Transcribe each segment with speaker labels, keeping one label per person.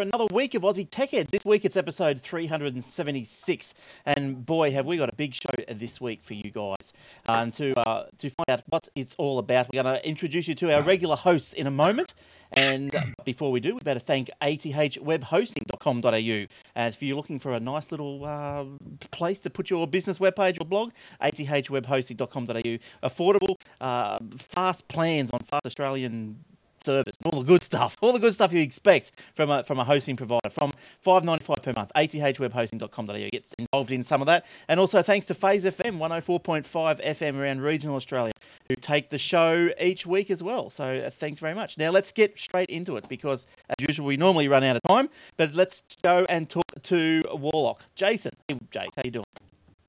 Speaker 1: For another week of Aussie Tech Heads. This week it's episode 376, and boy, have we got a big show this week for you guys. Um, to uh, to find out what it's all about, we're going to introduce you to our regular hosts in a moment. And before we do, we better thank athwebhosting.com.au. And if you're looking for a nice little uh, place to put your business webpage or blog, athwebhosting.com.au. Affordable, uh, fast plans on fast Australian service, all the good stuff, all the good stuff you expect from a, from a hosting provider. From five ninety five per month, athwebhosting.com.au gets involved in some of that, and also thanks to Phase FM one hundred four point five FM around regional Australia, who take the show each week as well. So uh, thanks very much. Now let's get straight into it because, as usual, we normally run out of time, but let's go and talk to Warlock, Jason. Hey, Jace, how you doing?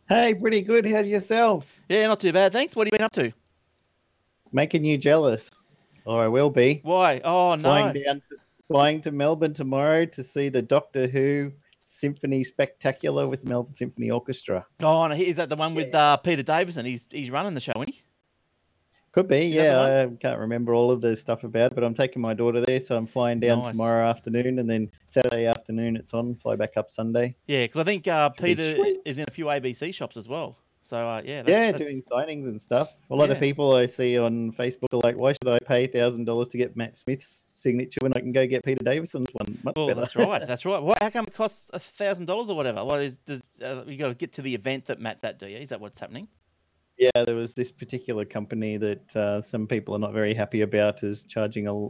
Speaker 2: Hey, pretty good. How's yourself?
Speaker 1: Yeah, not too bad, thanks. What have you been up to?
Speaker 2: Making you jealous. Or I will be.
Speaker 1: Why? Oh no.
Speaker 2: Flying down to, flying to Melbourne tomorrow to see the Doctor Who Symphony Spectacular with the Melbourne Symphony Orchestra.
Speaker 1: Oh, no, is that the one with uh, Peter Davison? He's he's running the show, isn't he?
Speaker 2: Could be,
Speaker 1: Is
Speaker 2: yeah. I can't remember all of the stuff about it, but I'm taking my daughter there, so I'm flying down
Speaker 1: Nice.
Speaker 2: tomorrow afternoon, and then Saturday afternoon it's on. Fly back up Sunday.
Speaker 1: Yeah, because I think uh,
Speaker 2: be
Speaker 1: Peter is in a few ABC shops as well. So uh, yeah, that's,
Speaker 2: yeah,
Speaker 1: that's-
Speaker 2: doing signings and stuff. A lot of people I see on Facebook are like, "Why should I pay thousand dollars to get Matt Smith's signature when I can go get Peter Davison's one?" Much
Speaker 1: Well,
Speaker 2: better.
Speaker 1: that's right. That's right. What, how come it costs a thousand dollars or whatever? What is does, uh, you got to get to the event that Matt's at? Do you? Is that what's happening?
Speaker 2: Yeah, there was this particular company that uh, some people are not very happy about is charging a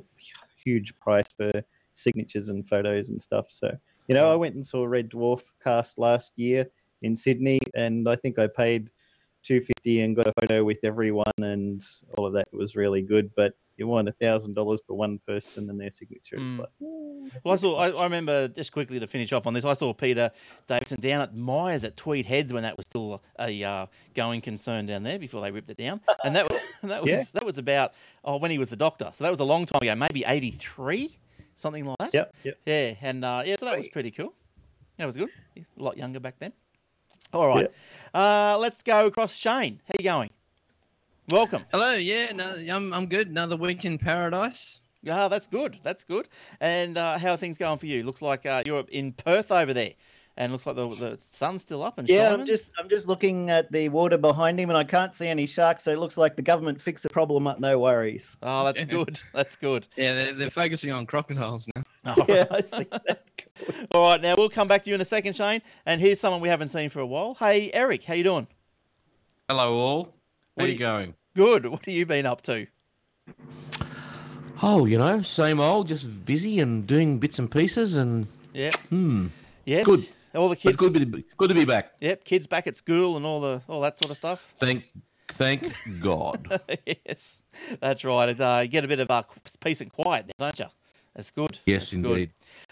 Speaker 2: huge price for signatures and photos and stuff. So, you know, I went and saw Red Dwarf cast last year in Sydney, and I think I paid two fifty and got a photo with everyone, and all of that was really good. But you want a thousand dollars for one person and their signature. It's
Speaker 1: Mm.
Speaker 2: like, "Mm,
Speaker 1: Well, I saw. I, I remember just quickly to finish off on this. I saw Peter Davison down at Myers at Tweed Heads when that was still a uh, going concern down there before they ripped it down, and that was that was
Speaker 2: Yeah.
Speaker 1: that was about oh when he was the doctor. So that was a long time ago, maybe eighty three, something like that.
Speaker 2: yep, yep.
Speaker 1: Yeah, and uh, yeah, so that was pretty cool. That was good. A lot younger back then. All right, uh, let's go across. Shane, how you going? Welcome.
Speaker 3: Hello, yeah, no, I'm I'm good. Another week in paradise.
Speaker 1: Ah, that's good. That's good. And uh, how are things going for you? Looks like uh, you're in Perth over there, and looks like the, the sun's still up and
Speaker 2: Yeah,
Speaker 1: shining.
Speaker 2: I'm just I'm just looking at the water behind him, and I can't see any sharks. So it looks like the government fixed the problem up. No worries.
Speaker 1: Oh, that's good. That's good.
Speaker 3: Yeah, they're, they're focusing on crocodiles now.
Speaker 1: All
Speaker 2: Yeah,
Speaker 1: right.
Speaker 2: I see that.
Speaker 1: All right, now we'll come back to you in a second, Shane. And here's someone we haven't seen for a while. Hey, Eric, how you doing?
Speaker 4: Hello, all. How
Speaker 1: What
Speaker 4: you
Speaker 1: do
Speaker 4: going?
Speaker 1: Good. What have you been up to?
Speaker 4: Oh, you know, same old, just busy and doing bits and pieces, and
Speaker 1: Yeah.
Speaker 4: hmm,
Speaker 1: Yes.
Speaker 4: Good.
Speaker 1: All the
Speaker 4: but
Speaker 1: kids.
Speaker 4: good, to be, good to be back.
Speaker 1: Yep. Kids back at school and all the all that sort of stuff.
Speaker 4: Thank, thank God.
Speaker 1: yes, that's right. It, uh, you get a bit of uh, peace and quiet there, don't you? That's good.
Speaker 4: Yes,
Speaker 1: That's good.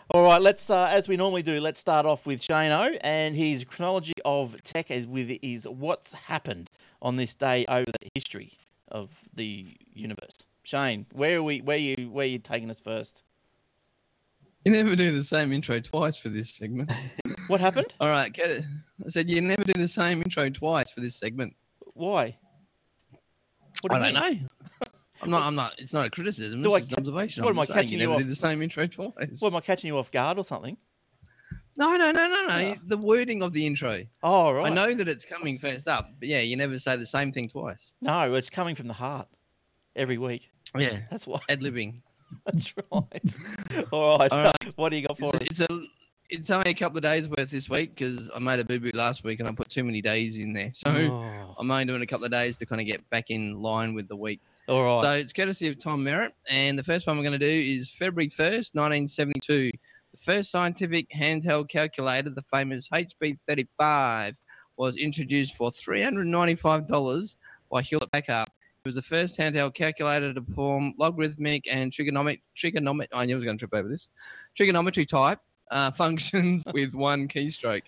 Speaker 4: Indeed.
Speaker 1: All right, let's uh, as we normally do. Let's start off with Shano and his chronology of tech is with is what's happened on this day over the history of the universe. Shane, where are we? Where are you? Where you taking us first?
Speaker 3: You never do the same intro twice for this segment.
Speaker 1: What happened?
Speaker 3: All right, get it. I said you never do the same intro twice for this segment.
Speaker 1: Why? What do
Speaker 3: I
Speaker 1: you
Speaker 3: don't
Speaker 1: mean?
Speaker 3: know. I'm not. I'm not. It's not a criticism.
Speaker 1: Do
Speaker 3: it's
Speaker 1: I
Speaker 3: just an observation.
Speaker 1: what
Speaker 3: I'm
Speaker 1: am I catching
Speaker 3: you
Speaker 1: you off-
Speaker 3: the same intro twice.
Speaker 1: What am I catching you off guard or something?
Speaker 3: No, no, no, no, no.
Speaker 1: Ah.
Speaker 3: The wording of the intro.
Speaker 1: Oh, right.
Speaker 3: I know that it's coming first up, but yeah, you never say the same thing twice.
Speaker 1: No, it's coming from the heart every week.
Speaker 3: Yeah,
Speaker 1: That's why.
Speaker 3: ad libbing.
Speaker 1: That's right. All right.
Speaker 3: All right.
Speaker 1: What do you got for
Speaker 3: It's
Speaker 1: us?
Speaker 3: a, it's a it's only a couple of days worth this week because I made a boo boo last week and I put too many days in there. So
Speaker 1: Oh,
Speaker 3: I'm only doing a couple of days to kind of get back in line with the week.
Speaker 1: All right.
Speaker 3: So it's courtesy of Tom Merritt. And the first one we're going to do is February 1st, 1972. The first scientific handheld calculator, the famous HP 35, was introduced for $395 by Hewlett Packard. It was the first handheld calculator to perform logarithmic and trigonomic, trigonomic, I knew I was going to trip over this, trigonometry type uh, functions with one keystroke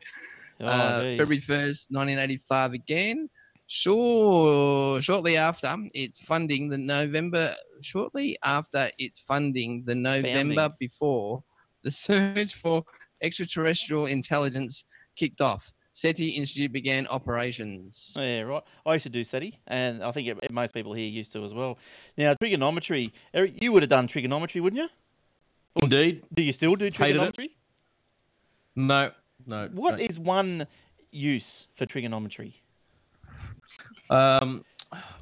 Speaker 1: Oh,
Speaker 3: uh. February 1st, 1985 again. Sure, shortly after its funding, the November, shortly after its funding, the November
Speaker 1: Founding.
Speaker 3: before, the search for extraterrestrial intelligence kicked off. SETI Institute began operations.
Speaker 1: Yeah, right. I used to do SETI, and I think it, most people here used to as well. Now, trigonometry, Eric, you would have done trigonometry, wouldn't you?
Speaker 4: Indeed.
Speaker 1: Do you still do trigonometry?
Speaker 4: No, no.
Speaker 1: What
Speaker 4: no.
Speaker 1: is one use for trigonometry?
Speaker 4: Um,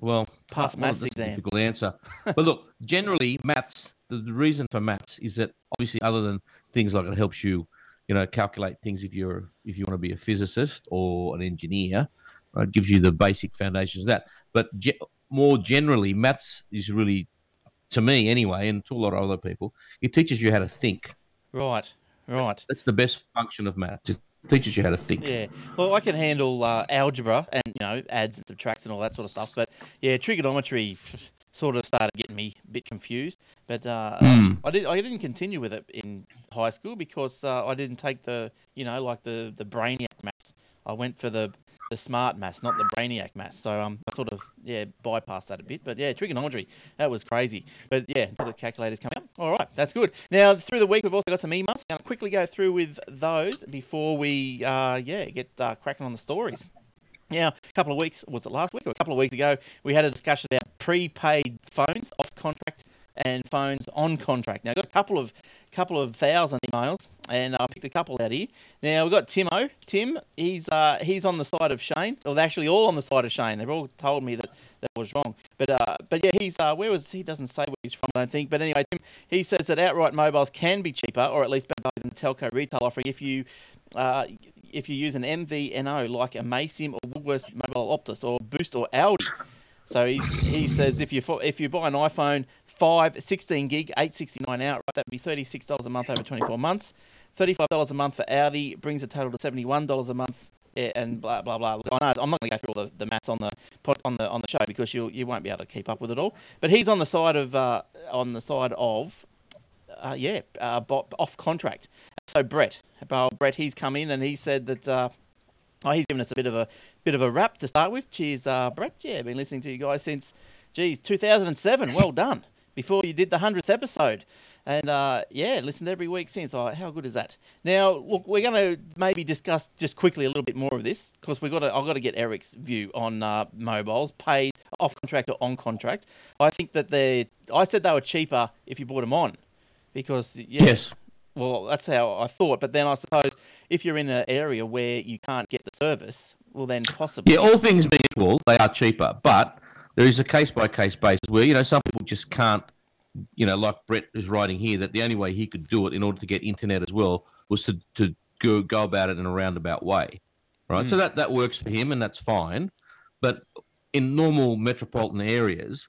Speaker 4: well,
Speaker 1: Pass
Speaker 4: well,
Speaker 1: maths
Speaker 4: that's a. Difficult answer. but look, generally, maths. The, the reason for maths is that obviously, other than things like it helps you, you know, calculate things if you're if you want to be a physicist or an engineer, right, it gives you the basic foundations of that. But ge- more generally, maths is really, to me anyway, and to a lot of other people, it teaches you how to think.
Speaker 1: Right, right.
Speaker 4: That's the best function of maths. Teaches you how to think.
Speaker 1: Yeah. Well, I can handle uh, algebra and you know adds and subtracts and all that sort of stuff. But yeah, trigonometry sort of started getting me a bit confused. But uh,
Speaker 4: Hmm.
Speaker 1: I did. I didn't continue with it in high school because uh, I didn't take the you know like the the brainiac maths. I went for the the smart maths, not the brainiac maths. So um, I sort of yeah bypassed that a bit. But yeah, trigonometry that was crazy. But yeah, the calculators coming up. All right, that's good. Now through the week we've also got some emails. Gonna quickly go through with those before we uh, yeah get uh, cracking on the stories. Now, a couple of weeks, was it last week or a couple of weeks ago, we had a discussion about prepaid phones off contract and phones on contract. Now, I got a couple of couple of thousand emails, and I picked a couple out here. Now we've got Timo. Tim, he's uh, he's on the side of Shane. Well, they're actually all on the side of Shane. They've all told me that that was wrong. But uh, but yeah, he's uh, where was he? Doesn't say where he's from. I don't think. But anyway, Tim, he says that outright mobiles can be cheaper, or at least better than the telco retail offering if you. Uh, if you use an MVNO like Amaysim or Woolworths Mobile Optus or Boost or Aldi, so he's, he says if you if you buy an iPhone 5, 16 gig, 869 outright, that'd be $36 a month over 24 months. $35 a month for Aldi brings the total to $71 a month. eh, And blah blah blah. I know I'm not going to go through all the, the maths on the on the on the show because you you won't be able to keep up with it all. But he's on the side of uh, on the side of uh, yeah uh, off contract. So Brett, uh, Brett, he's come in and he said that uh, oh, he's given us a bit of a bit of a rap to start with. Cheers, uh, Brett. Yeah, been listening to you guys since, geez, 2007. Well done. Before you did the hundredth episode, and uh, yeah, listened every week since. Oh, how good is that? Now, look, we're going to maybe discuss just quickly a little bit more of this because we got to. I've got to get Eric's view on uh, mobiles, paid off contract or on contract. I think that they. I said they were cheaper if you bought them on, because yeah,
Speaker 4: Yes.
Speaker 1: well, that's how I thought. But then I suppose if you're in an area where you can't get the service, well, then possibly.
Speaker 4: Yeah, all things being equal, they are cheaper. But there is a case by case basis where, you know, some people just can't, you know, like Brett is writing here, that the only way he could do it in order to get internet as well was to, to go, go about it in a roundabout way. Right. So that, that works for him and that's fine. But in normal metropolitan areas,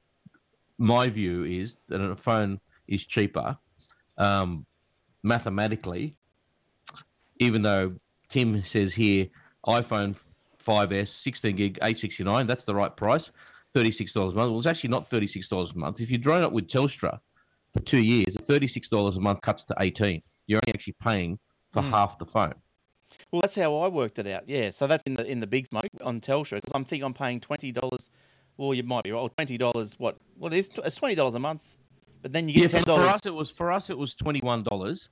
Speaker 4: my view is that a phone is cheaper um, mathematically, even though Tim says here iPhone 5S, 16 gig, 869. That's the right price, $36 a month. Well, it's actually not $36 a month. If you drone it with Telstra for two years, $36 a month cuts to 18 You're only actually paying for
Speaker 1: Hmm.
Speaker 4: half the phone.
Speaker 1: Well, that's how I worked it out. Yeah, so that's in the in the big smoke on Telstra because I'm thinking I'm paying twenty dollars. Well, you might be right. Twenty dollars. What? What is? It's twenty dollars a month. But then you get
Speaker 4: for,
Speaker 1: ten
Speaker 4: for us it was for us it was twenty one dollars,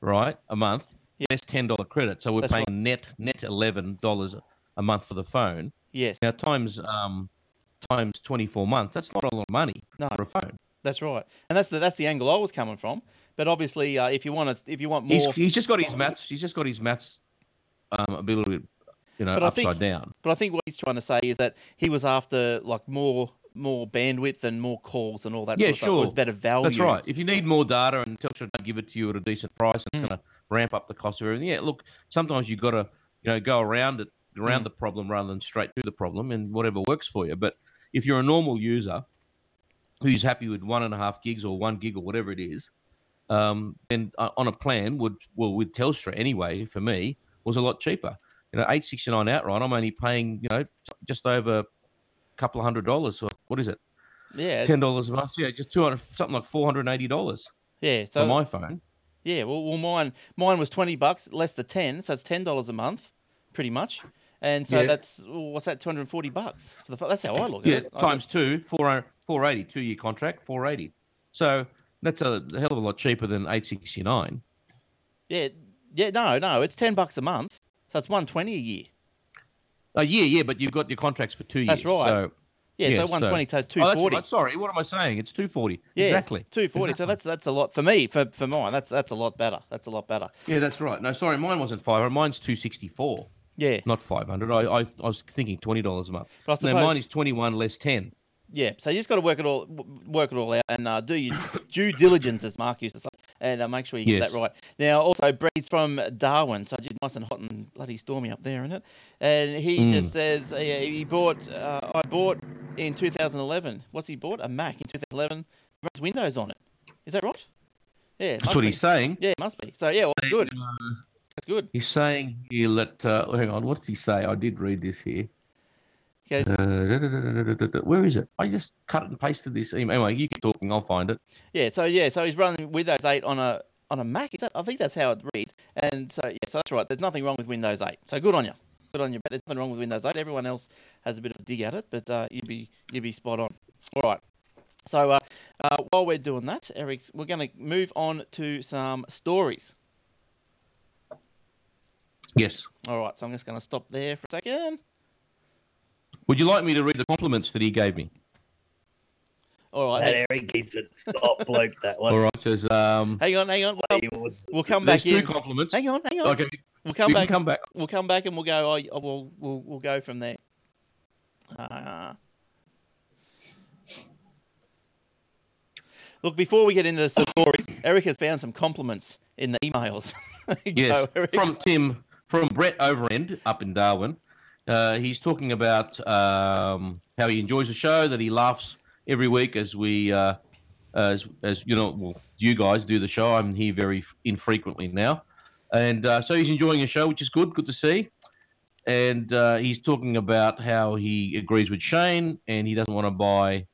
Speaker 4: right, a month.
Speaker 1: Yeah.
Speaker 4: Less ten dollar credit, so we're
Speaker 1: That's
Speaker 4: paying
Speaker 1: right.
Speaker 4: net net eleven dollars a month for the phone.
Speaker 1: Yes,
Speaker 4: Now times um times twenty four months, that's not a lot of money
Speaker 1: No.
Speaker 4: for a phone.
Speaker 1: that's right. And that's the that's the angle I was coming from. But obviously, uh, if you want to, if you want more,
Speaker 4: He's, he's just got his maths. He's just got his maths um, a little bit, you know,
Speaker 1: But
Speaker 4: upside
Speaker 1: think-
Speaker 4: down.
Speaker 1: But I think what he's trying to say is that he was after like more more bandwidth and more calls and all that.
Speaker 4: Yeah,
Speaker 1: sort of stuff. It was better value.
Speaker 4: That's right. If you need more data and Telstra don't give it to you at a decent price, it's
Speaker 1: Mm.
Speaker 4: going to ramp up the cost of everything. Yeah, look, sometimes you've got to you know go around it around
Speaker 1: Mm.
Speaker 4: the problem rather than straight to the problem, and whatever works for you. But if you're a normal user who's happy with one and a half gigs or one gig or whatever it is, um, then uh, on a plan would well with Telstra anyway for me was a lot cheaper. You know, eight sixty nine outright. I'm only paying you know just over a couple of hundred dollars. Or what is it?
Speaker 1: Yeah,
Speaker 4: Ten dollars a month. Yeah, just two hundred something like four hundred and eighty dollars
Speaker 1: yeah.
Speaker 4: for
Speaker 1: So
Speaker 4: my phone.
Speaker 1: yeah, well, well, mine mine was twenty bucks, less than ten, so it's ten dollars a month, pretty much. And so
Speaker 4: Yeah.
Speaker 1: that's what's that? Two hundred and forty bucks. For the, that's how I look at
Speaker 4: Yeah,
Speaker 1: it.
Speaker 4: Times two, 400 480, two year contract, four eighty. So that's a hell of a lot cheaper than eight sixty nine.
Speaker 1: Yeah, yeah, no, no, it's ten bucks a month, so it's one twenty a year.
Speaker 4: A year, yeah, but you've got your contracts for two years.
Speaker 1: That's right.
Speaker 4: So,
Speaker 1: Yeah,
Speaker 4: Yeah,
Speaker 1: so
Speaker 4: so-
Speaker 1: one twenty to two
Speaker 4: oh, that's right. Sorry, what am I saying? It's two forty.
Speaker 1: Yeah,
Speaker 4: exactly.
Speaker 1: two forty. So that's that's a lot for me. For for mine, that's that's a lot better. That's a lot better.
Speaker 4: Yeah, that's right. No, sorry, mine wasn't five. Mine's two sixty four,
Speaker 1: Yeah,
Speaker 4: not five hundred. I, I I was thinking twenty dollars a month.
Speaker 1: but I suppose
Speaker 4: mine is twenty one less ten.
Speaker 1: yeah. So you just got to work it all work it all out and uh, do your due diligence, as Mark used to say, and uh, make sure you get
Speaker 4: Yes.
Speaker 1: that right. Now, also, Brett's from Darwin, so just nice and hot and bloody stormy up there, isn't it? And he
Speaker 4: Mm.
Speaker 1: just says uh, yeah, he bought. Uh, I bought in 2011. What's he bought? A Mac in 2011. Runs Windows on it. Is that right? Yeah,
Speaker 4: That's what
Speaker 1: be.
Speaker 4: he's saying.
Speaker 1: Yeah, it must be. So yeah, well, that's good. That's good.
Speaker 4: He's saying here that. Uh, hang on, what did he say? I did read this here.
Speaker 1: Okay,
Speaker 4: Uh, da, da, da. Where is it? I just cut and pasted this email. Anyway, you keep talking. I'll find it.
Speaker 1: Yeah, so yeah, so he's running Windows 8 on a on a Mac. Is that, I think that's how it reads. And so yeah, so that's right. There's nothing wrong with Windows 8. So good on you. Good on you. But there's nothing wrong with Windows 8. Everyone else has a bit of a dig at it, but uh, you'd be you'd be spot on. All right. So uh, uh, while we're doing that, Eric's, we're going to move on to some stories.
Speaker 4: Yes.
Speaker 1: All right. So I'm just going to stop there for a second.
Speaker 4: Would you like me to read the compliments that he gave me?
Speaker 1: All right.
Speaker 2: That
Speaker 1: Hang,
Speaker 2: Eric, he's a top bloke. That one.
Speaker 4: All right. Says um.
Speaker 1: hang on. Hang on. We'll,
Speaker 2: was-
Speaker 1: we'll come back
Speaker 4: There's
Speaker 1: back
Speaker 4: two compliments.
Speaker 1: Hang on. Hang on.
Speaker 4: Okay,
Speaker 1: We'll come
Speaker 4: you
Speaker 1: back.
Speaker 4: can come back.
Speaker 1: we'll come back and we'll go. Oh, we'll, we'll we'll go from there. Uh, look, before we get into the stories, Eric has found some compliments in the emails.
Speaker 4: Yes,
Speaker 1: Go,
Speaker 4: from Tim, from Brett Overend up in Darwin. Uh, he's talking about um, how he enjoys the show, that he laughs every week as we, uh, as as you know, well, you guys do the show. I'm here very infrequently now, and uh, so he's enjoying the show, which is good. Good to see. And uh, he's talking about how he agrees with Shane, and he doesn't want to buy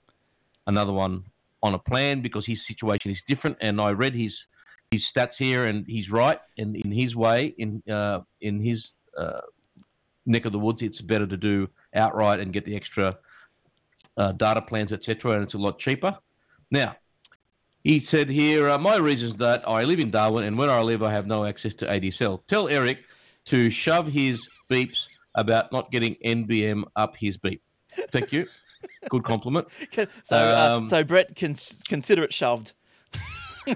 Speaker 4: another one on a plan because his situation is different. And I read his his stats here, and he's right. And in his way, in uh, in his uh, neck of the woods, it's better to do outright and get the extra uh, data plans, etc. And it's a lot cheaper. Now, he said here, uh, my reasons that I live in Darwin, and where I live, I have no access to ADSL. Tell Eric to shove his beeps about not getting NBN up his beep. Thank you. Good compliment.
Speaker 1: so, uh,
Speaker 4: um,
Speaker 1: so Brett can consider it shoved.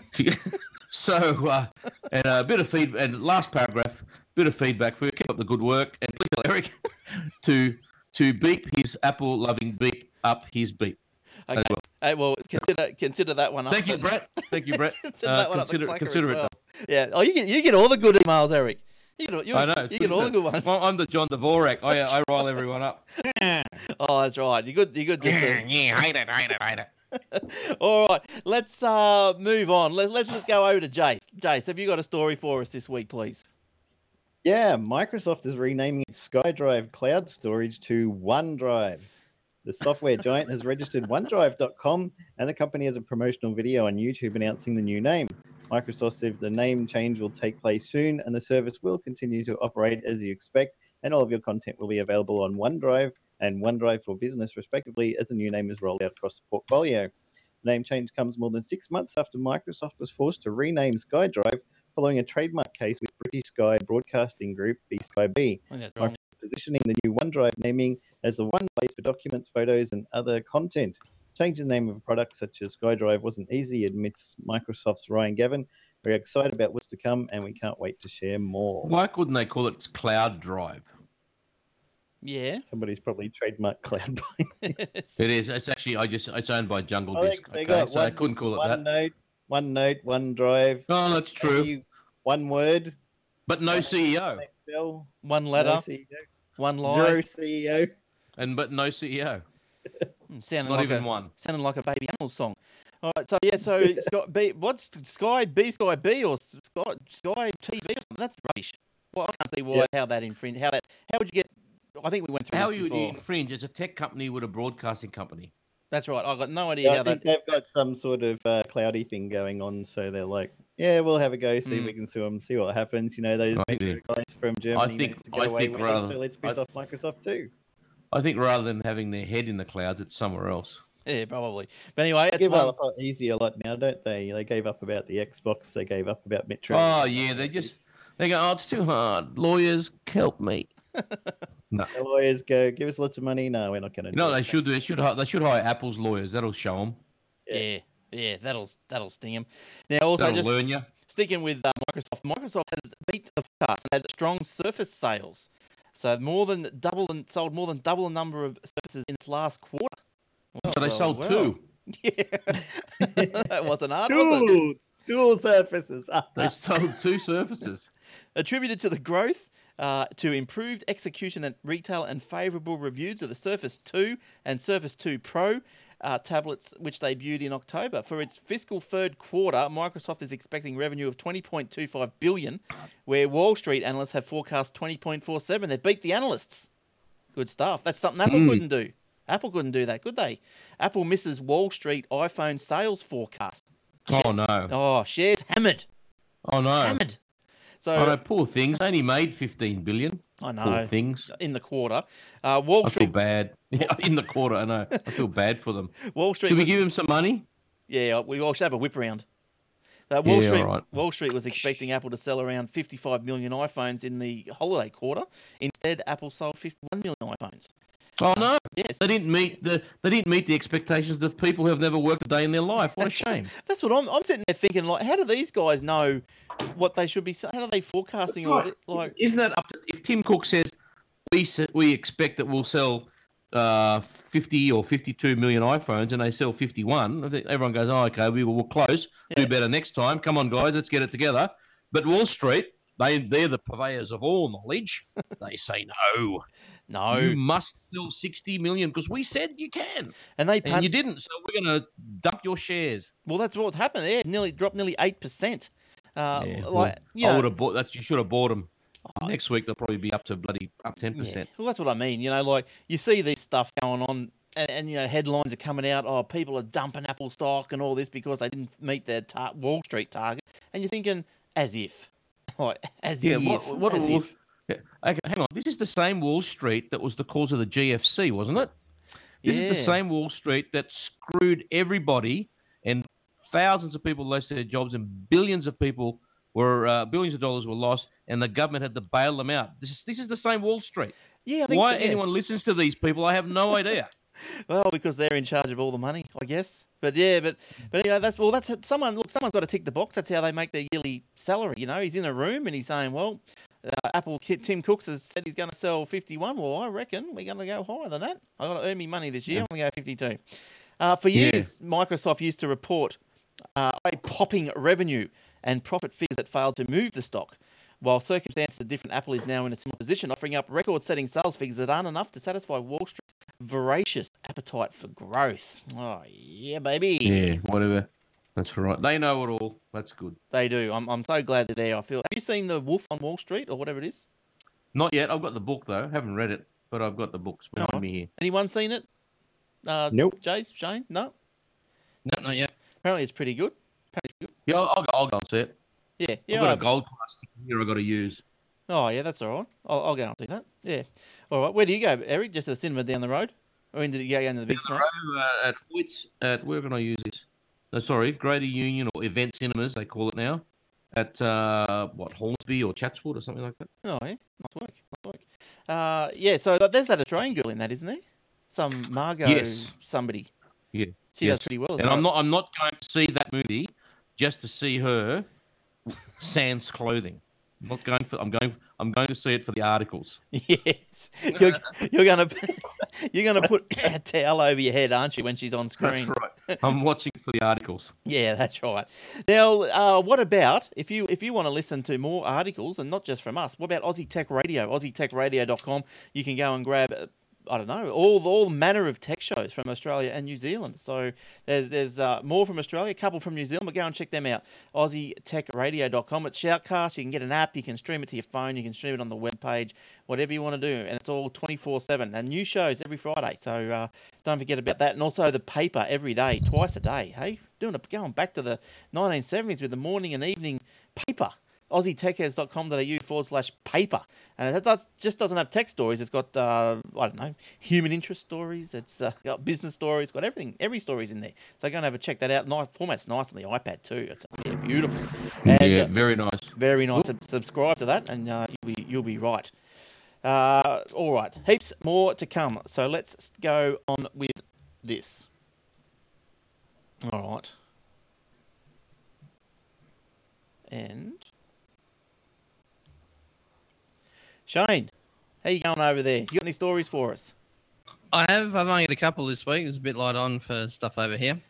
Speaker 4: so, uh, and a bit of feedback, and last paragraph, bit of feedback for you. Keep up the good work, and please tell Eric to to beep his Apple loving beep up his beep.
Speaker 1: Okay.
Speaker 4: well.
Speaker 1: Hey, well, consider consider that one up.
Speaker 4: Thank you,
Speaker 1: and-
Speaker 4: Brett. Thank you, Brett.
Speaker 1: consider
Speaker 4: Uh,
Speaker 1: that one
Speaker 4: consider
Speaker 1: up the
Speaker 4: consider
Speaker 1: clacker
Speaker 4: it.
Speaker 1: well. Yeah. Oh, you get you get all the good emails, Eric. You get, you,
Speaker 4: I know.
Speaker 1: you
Speaker 4: it's
Speaker 1: get all the good ones.
Speaker 4: Well, I'm the John Dvorak. I I roll everyone up.
Speaker 1: Oh, that's right. You're good. You're good. Just to,
Speaker 4: yeah, hate it, hate it, hate it.
Speaker 1: All right, let's uh, move on. Let's let's just go over to Jace. Jace, have you got a story for us this week, please?
Speaker 2: Yeah, Microsoft is renaming its SkyDrive cloud storage to OneDrive. The software giant has registered OneDrive.com, and the company has a promotional video on YouTube announcing the new name. Microsoft said the name change will take place soon, and the service will continue to operate as you expect, and all of your content will be available on OneDrive and OneDrive for Business, respectively, as the new name is rolled out across the portfolio. The name change comes more than six months after Microsoft was forced to rename SkyDrive following a trademark case with British Sky Broadcasting Group, BSkyB,
Speaker 1: oh, think
Speaker 2: positioning the new OneDrive naming as the one place for documents, photos, and other content. Changing the name of a product such as SkyDrive wasn't easy, admits Microsoft's Ryan Gavin. We're excited about what's to come, and we can't wait to share more.
Speaker 4: Why couldn't they call it Cloud Drive?
Speaker 1: Yeah.
Speaker 2: Somebody's probably trademarked Cloud.
Speaker 1: Yes.
Speaker 4: It is. It's actually. I just. It's owned by Jungle oh,
Speaker 2: I
Speaker 4: Disc.
Speaker 2: think they
Speaker 4: Okay,
Speaker 2: got
Speaker 4: so I
Speaker 2: one-
Speaker 4: couldn't call it that.
Speaker 2: OneNote, OneNote, OneDrive.
Speaker 4: Oh, that's true.
Speaker 2: do One word.
Speaker 4: But no CEO,
Speaker 2: Excel.
Speaker 1: One
Speaker 2: No
Speaker 1: letter,
Speaker 2: CEO.
Speaker 1: one line.
Speaker 2: Zero CEO.
Speaker 4: and but no CEO.
Speaker 1: Hmm, Sounding
Speaker 4: Not
Speaker 1: like
Speaker 4: even
Speaker 1: a,
Speaker 4: one.
Speaker 1: sounding like a baby animal song. All right, so yeah, so Sky B, what's Sky B Sky B or Sky Sky TV or something? That's rubbish. Well, I can't see why
Speaker 2: Yeah.
Speaker 1: how that infringe. How that? How would you get? I think we went through
Speaker 4: How
Speaker 1: this
Speaker 4: you
Speaker 1: before.
Speaker 4: infringe? It's a tech company with a broadcasting company.
Speaker 1: That's right. I've got no idea
Speaker 2: Yeah,
Speaker 1: how
Speaker 2: I think
Speaker 1: that.
Speaker 2: they've got some sort of uh, cloudy thing going on, so they're like, "Yeah, we'll have a go, see if
Speaker 1: Mm.
Speaker 2: we can sue them, see what happens." You know, those
Speaker 4: I
Speaker 2: metro
Speaker 4: think-
Speaker 2: guys from Germany
Speaker 4: think-
Speaker 2: managed to get
Speaker 4: I
Speaker 2: away
Speaker 4: think
Speaker 2: with it,
Speaker 4: rather-
Speaker 2: so let's piss
Speaker 4: I-
Speaker 2: off Microsoft too.
Speaker 4: I think rather than having their head in the clouds, it's somewhere else.
Speaker 1: Yeah, probably. But anyway,
Speaker 2: They
Speaker 1: it's
Speaker 2: give
Speaker 1: one.
Speaker 2: up easy a lot now, don't they? They gave up about the Xbox. They gave up about Metro.
Speaker 4: Oh yeah, they just they go, oh, it's too hard. Lawyers, help me.
Speaker 2: The lawyers go, give us lots of money. No, we're not going to.
Speaker 4: You know what they should do? They should hi- they should hire Apple's lawyers. That'll show them.
Speaker 1: Yeah, yeah, that'll that'll sting him. Now, also
Speaker 4: That'll
Speaker 1: just
Speaker 4: learn you.
Speaker 1: sticking with uh, Microsoft, Microsoft has beat the forecast and had strong Surface sales. So more than double and sold more than double the number of Surfaces in its last quarter. Well,
Speaker 4: So they
Speaker 1: well,
Speaker 4: sold
Speaker 1: well.
Speaker 4: two.
Speaker 1: Yeah, that wasn't hard, was it?
Speaker 2: dual, dual surfaces.
Speaker 4: They sold two surfaces.
Speaker 1: Attributed to the growth. Uh, to improved execution at retail and favourable reviews of the Surface 2 and Surface 2 Pro uh, tablets, which debuted in October. For its fiscal third quarter, Microsoft is expecting revenue of 20.25 billion, where Wall Street analysts have forecast 20.47. They beat the analysts. Good stuff. That's something Apple
Speaker 4: Mm.
Speaker 1: couldn't do. Apple couldn't do that, could they? Apple misses Wall Street iPhone sales forecast.
Speaker 4: Oh no.
Speaker 1: Oh, shares hammered,
Speaker 4: Oh no.
Speaker 1: hammered. So
Speaker 4: Oh no. Poor things. Only made fifteen billion.
Speaker 1: I know.
Speaker 4: Poor things.
Speaker 1: in the quarter. Uh, Wall
Speaker 4: I feel
Speaker 1: Street,
Speaker 4: bad. In the quarter, I know. I feel bad for them.
Speaker 1: Wall Street.
Speaker 4: Should we
Speaker 1: was-
Speaker 4: give them some money?
Speaker 1: yeah, we all should have a whip around. Uh, Wall
Speaker 4: Yeah,
Speaker 1: Street.
Speaker 4: alright.
Speaker 1: Wall Street was expecting Apple to sell around 55 million iPhones in the holiday quarter. Instead, Apple sold 51 million iPhones.
Speaker 4: Oh no.
Speaker 1: Yes,
Speaker 4: They didn't meet the they didn't meet the expectations of people who have never worked a day in their life. What a shame.
Speaker 1: that's what I'm. I'm sitting there thinking, like, how do these guys know what they should be? se- How are they forecasting all Like,
Speaker 4: Isn't that up to, if Tim Cook says we we expect that we'll sell uh, 50 or 52 million iPhones and they sell 51, everyone goes, oh, okay, we will close,
Speaker 1: Yeah.
Speaker 4: do better next time. Come on, guys, let's get it together. But Wall Street, they they're the purveyors of all knowledge. they say no,
Speaker 1: no,
Speaker 4: you must sell 60 million because we said you can,
Speaker 1: and they
Speaker 4: and you didn't. So we're going to dump your shares.
Speaker 1: well, that's what happened. Yeah, nearly dropped nearly eight percent. Uh,
Speaker 4: Yeah, well,
Speaker 1: like, you
Speaker 4: I
Speaker 1: know,
Speaker 4: would have bought that. You should have bought them. Next week they'll probably be up to bloody up 10
Speaker 1: Yeah.
Speaker 4: percent.
Speaker 1: Well, that's what I mean. You know, like you see this stuff going on, and, and you know, headlines are coming out. Oh, people are dumping Apple stock and all this because they didn't meet their tar- Wall Street target. And you're thinking, as if, like, as
Speaker 4: Yeah,
Speaker 1: if,
Speaker 4: what, what,
Speaker 1: as
Speaker 4: what-
Speaker 1: if.
Speaker 4: Yeah, okay, hang on. This is the same Wall Street that was the cause of the GFC, wasn't it? This is the same Wall Street that screwed everybody, and thousands of people lost their jobs, and billions of people were uh, billions of dollars were lost, and the government had to bail them out. This is this is the same Wall Street.
Speaker 1: Yeah, I think
Speaker 4: Why
Speaker 1: so,
Speaker 4: anyone
Speaker 1: yes.
Speaker 4: listens to these people, I have no idea.
Speaker 1: Well, because they're in charge of all the money, I guess. But yeah, but but you know, that's well, that's someone. Look, someone's got to tick the box. That's how they make their yearly salary. You know, he's in a room and he's saying, well. Uh, Apple Tim Cooks has said he's going to sell 51. Well, I reckon we're going to go higher than that. I've got to earn me money this year. I'm going to go 52. Uh, for
Speaker 4: Yeah.
Speaker 1: years, Microsoft used to report uh, a popping revenue and profit figures that failed to move the stock. While circumstances are different, Apple is now in a similar position, offering up record setting sales figures that aren't enough to satisfy Wall Street's voracious appetite for growth. Oh, yeah, baby.
Speaker 4: yeah, whatever. That's right. They know it all. That's good.
Speaker 1: They do. I'm, I'm so glad they're there. I feel. Have you seen The Wolf on Wall Street or whatever it is?
Speaker 4: Not yet. I've got the book though. Haven't read it, but I've got the books behind
Speaker 1: Alright.
Speaker 4: me here.
Speaker 1: Anyone seen it? Uh,
Speaker 2: Nope.
Speaker 1: Jace, Shane? No?
Speaker 3: No, not yet.
Speaker 1: Apparently it's pretty good. Apparently it's good.
Speaker 4: Yeah, I'll, I'll, go- I'll go and see it.
Speaker 1: Yeah.
Speaker 4: I've got
Speaker 1: I-
Speaker 4: a gold class here. I've got to use.
Speaker 1: Oh, yeah, that's all right. I'll, I'll go and see that. Yeah. All right. Where do you go, Eric? Just to the cinema down the road? Or into the, you go into the big
Speaker 4: Down
Speaker 1: cinema?
Speaker 4: the road, uh, at Hoyts, at where can I use this? No, sorry, Greater Union or Event Cinemas, they call it now. At uh, what Hornsby or Chatswood or something like that.
Speaker 1: Oh, yeah. Nice work. Nice work. Uh, yeah, so there's that Australian girl in that, isn't there? Some Margot
Speaker 4: Yes.
Speaker 1: somebody.
Speaker 4: Yeah,
Speaker 1: She
Speaker 4: yes.
Speaker 1: does pretty well.
Speaker 4: And
Speaker 1: well.
Speaker 4: I'm not, I'm not going to see that movie just to see her sans clothing. I'm not going for. I'm going. I'm going to see it for the articles.
Speaker 1: Yes, you're, you're gonna you're gonna put a towel over your head, aren't you, when she's on screen?
Speaker 4: That's right. I'm watching for the articles.
Speaker 1: Yeah, that's right. Now, uh, what about if you if you want to listen to more articles and not just from us? What about Aussie Tech Radio? AussieTechRadio.com. You can go and grab. I don't know all all manner of tech shows from Australia and New Zealand. So there's there's uh, more from Australia, a couple from New Zealand. But go and check them out. AussieTechRadio.com. It's Shoutcast. You can get an app. You can stream it to your phone. You can stream it on the web page. Whatever you want to do, and it's all 24/7. And new shows every Friday. So uh, don't forget about that. And also the paper every day, twice a day. Hey, doing it going back to the 1970s with the morning and evening paper. AussieTechheads.com.au forward slash paper. And that does, just doesn't have tech stories. It's got, uh, I don't know, human interest stories. It's uh, got business stories. It's got everything. Every story's in there. So go and have a check that out. Nice format's nice on the iPad too. It's yeah, beautiful. And,
Speaker 4: yeah,
Speaker 1: uh,
Speaker 4: very nice.
Speaker 1: very nice. Sub- Subscribe to that, and uh, you'll be you'll be right. Uh, all right, heaps more to come. So let's go on with this. All right, and Shane, how you going over there? You got any stories for us?
Speaker 3: I have. I've only got a couple this week. It's a bit light on for stuff over here.